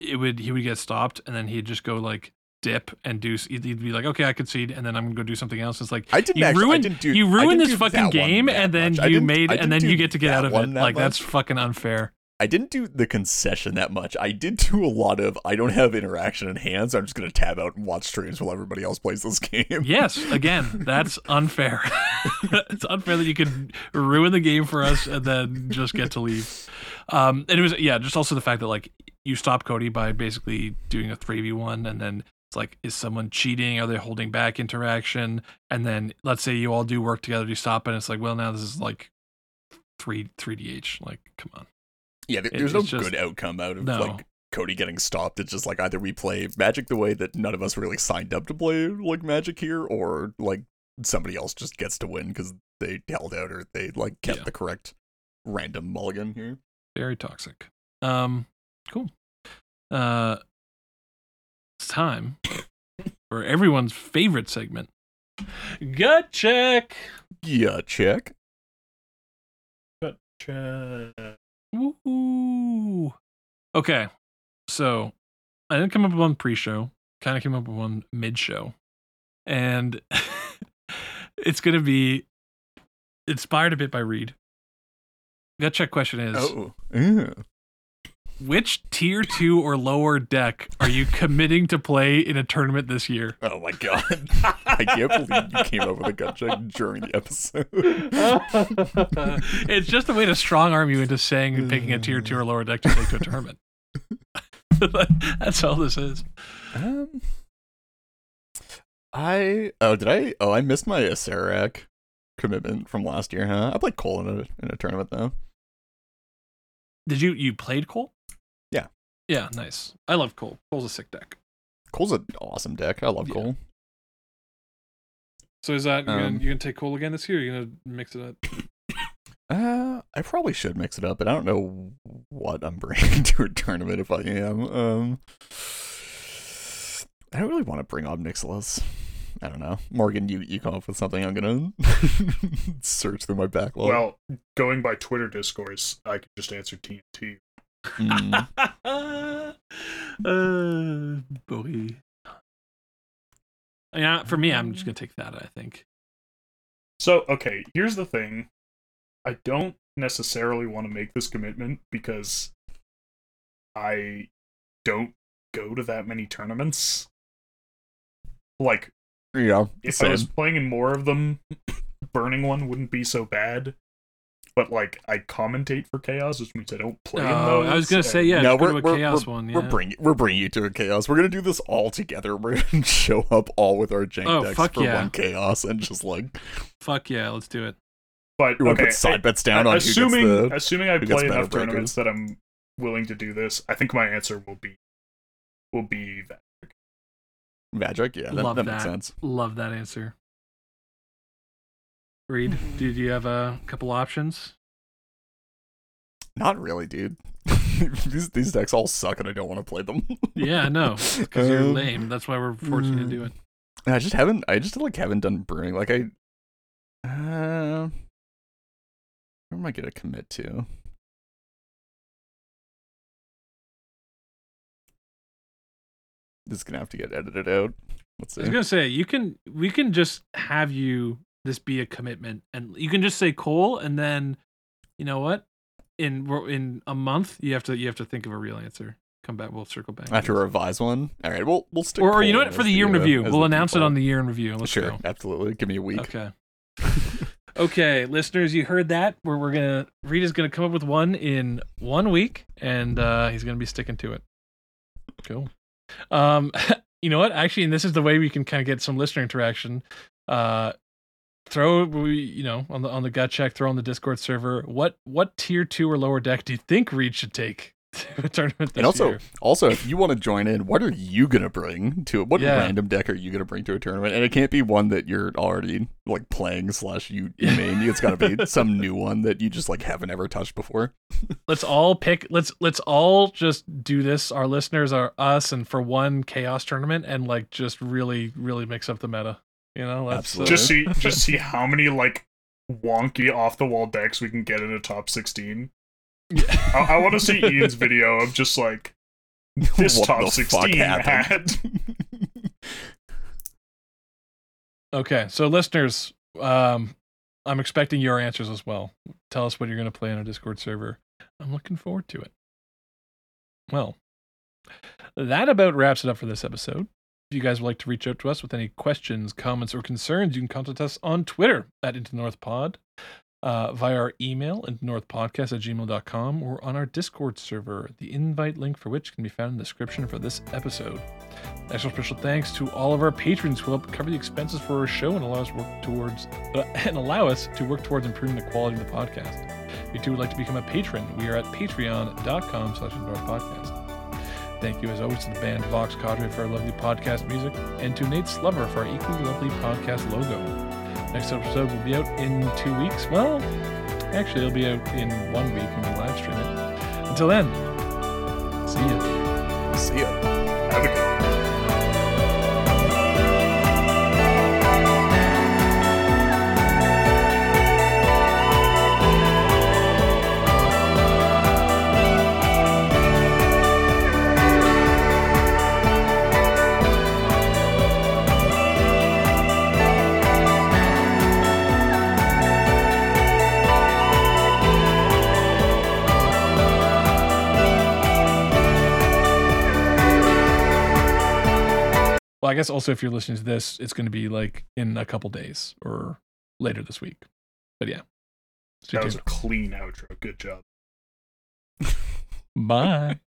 it would he would get stopped, and then he'd just go like dip and do. He'd he'd be like, "Okay, I concede," and then I'm gonna go do something else. It's like I didn't you actually. ruined I didn't do. you ruined this fucking game, and then much. You made, and then you get to get out of it. that Like that's fucking unfair. I didn't do the concession that much. I did do a lot of. I don't have interaction in hands. I'm just gonna tab out and watch streams while everybody else plays this game. Yes, again, that's unfair. it's unfair that you could ruin the game for us and then just get to leave. Um, and it was yeah, just also the fact that like you stop Cody by basically doing a three v one, and then it's like, is someone cheating? Are they holding back interaction? And then let's say you all do work together to stop, and it's like, well, now this is like three three dh. Like, come on. Yeah, there- It- there's no just- good outcome out of No. like Cody getting stopped. It's just like either we play Magic the way that none of us really signed up to play like Magic here, or like somebody else just gets to win because they held out or they like kept Yeah. the correct random mulligan here. Very toxic. Um, cool. Uh, it's time for everyone's favorite segment. Gut check. Yeah, check. Gotcha. Woo. Okay, so I didn't come up with one pre-show. Kind of came up with one mid-show, and it's gonna be inspired a bit by Reed. Gut check question is: Oh, yeah. Which tier two or lower deck are you committing to play in a tournament this year? oh my god! I can't believe you came up with a gut check during the episode. it's just a way to strong arm you into saying picking a tier two or lower deck to take to a tournament. That's all this is. Um, I oh did I oh I missed my Acererak commitment from last year, huh? I played Cole in a in a tournament though. Did you you played Cole? Yeah. Yeah, nice. I love Cole. Cole's a sick deck. Cole's an awesome deck. I love Yeah. Cole. So is that you're, Um, gonna, you're gonna take Cole again this year? Or you're gonna mix it up? Uh, I probably should mix it up, but I don't know what I'm bringing to a tournament if I am. Um, I don't really want to bring on I don't know. Morgan, you you come up with something. I'm gonna search through my backlog. Well, going by Twitter discourse, I could just answer TNT. Mm. uh, boy. Yeah, for me, I'm just gonna take that. I think. So, okay, here's the thing. I don't necessarily want to make this commitment because I don't go to that many tournaments. Like, yeah, if I was playing in more of them, burning one wouldn't be so bad. But like, I commentate for Chaos, which means I don't play in Oh, those. I was gonna say yeah. no, we're, to a we're, chaos we're, one. Yeah. we're bringing we're bringing you to a chaos. We're gonna do this all together. We're gonna show up all with our jank Oh, decks fuck for yeah. one chaos and just like Fuck yeah, let's do it. But you want to okay, put side bets down I- on assuming who gets the assuming I play better enough tournaments breakers. that I'm willing to do this, I think my answer will be will be that. magic. Yeah, that, Love that makes sense. Love that answer. Reed, did you have a couple options? Not really, dude. these these decks all suck, and I don't want to play them. Yeah, I know. Because you're Um, lame. That's why we're forcing you to do it. I just haven't. I just like haven't done brewing. Like I, Uh, where am I gonna commit to? This is gonna have to get edited out. Let's I was gonna say you can we can just have you this be a commitment and you can just say Cole and then you know what in in a month you have to you have to think of a real answer. Come back, we'll circle back. I have to revise one. All right, we'll we'll stick. or, or you know what for the year in uh, review we'll announce it on the year in review. Let's sure, go. absolutely. Give me a week. Okay. okay, listeners, you heard that. Where we're gonna Reed's gonna come up with one in one week, and uh, he's gonna be sticking to it. Cool. Um, you know what? Actually, and this is the way we can kind of get some listener interaction. Uh, throw we you know on the on the gut check. Throw on the Discord server. What what tier two or lower deck do you think Reed should take to a tournament And also, year? also, if you want to join in, what are you gonna bring to it? What Yeah. random deck are you gonna bring to a tournament? And it can't be one that you're already like playing slash you you main. It's got to be some new one that you just like haven't ever touched before. let's all pick let's let's all just do this our listeners are us and for one chaos tournament and like just really really mix up the meta you know let's uh, Just see, just see how many like wonky off the wall decks we can get in a top sixteen. I, I want to see Ian's video of just like this What top sixteen had. okay so listeners um i'm expecting your answers as well. Tell us what you're going to play on our discord server. I'm looking forward to it. Well that about wraps it up for this episode if you guys would like to reach out to us with any questions comments or concerns you can contact us on twitter at into north pod uh, via our email at northpodcast at gmail.com or on our discord server. The invite link for which can be found in the description for this episode. Extra special thanks to all of our patrons who help cover the expenses for our show and allow us work towards uh, and allow us to work towards improving the quality of the podcast. If you too would like to become a patron we are at patreon.com slash podcast Thank you, as always, to the band Vox Cadre for our lovely podcast music, and to Nate Slubber for our equally lovely podcast logo. Next episode will be out in two weeks. Well, actually, it'll be out in one week when we live stream it. Until then, see ya. See ya. Have a good. Well, I guess also if you're listening to this, it's going to be like in a couple days or later this week. But yeah. Stay That was a clean outro. Good job. Bye.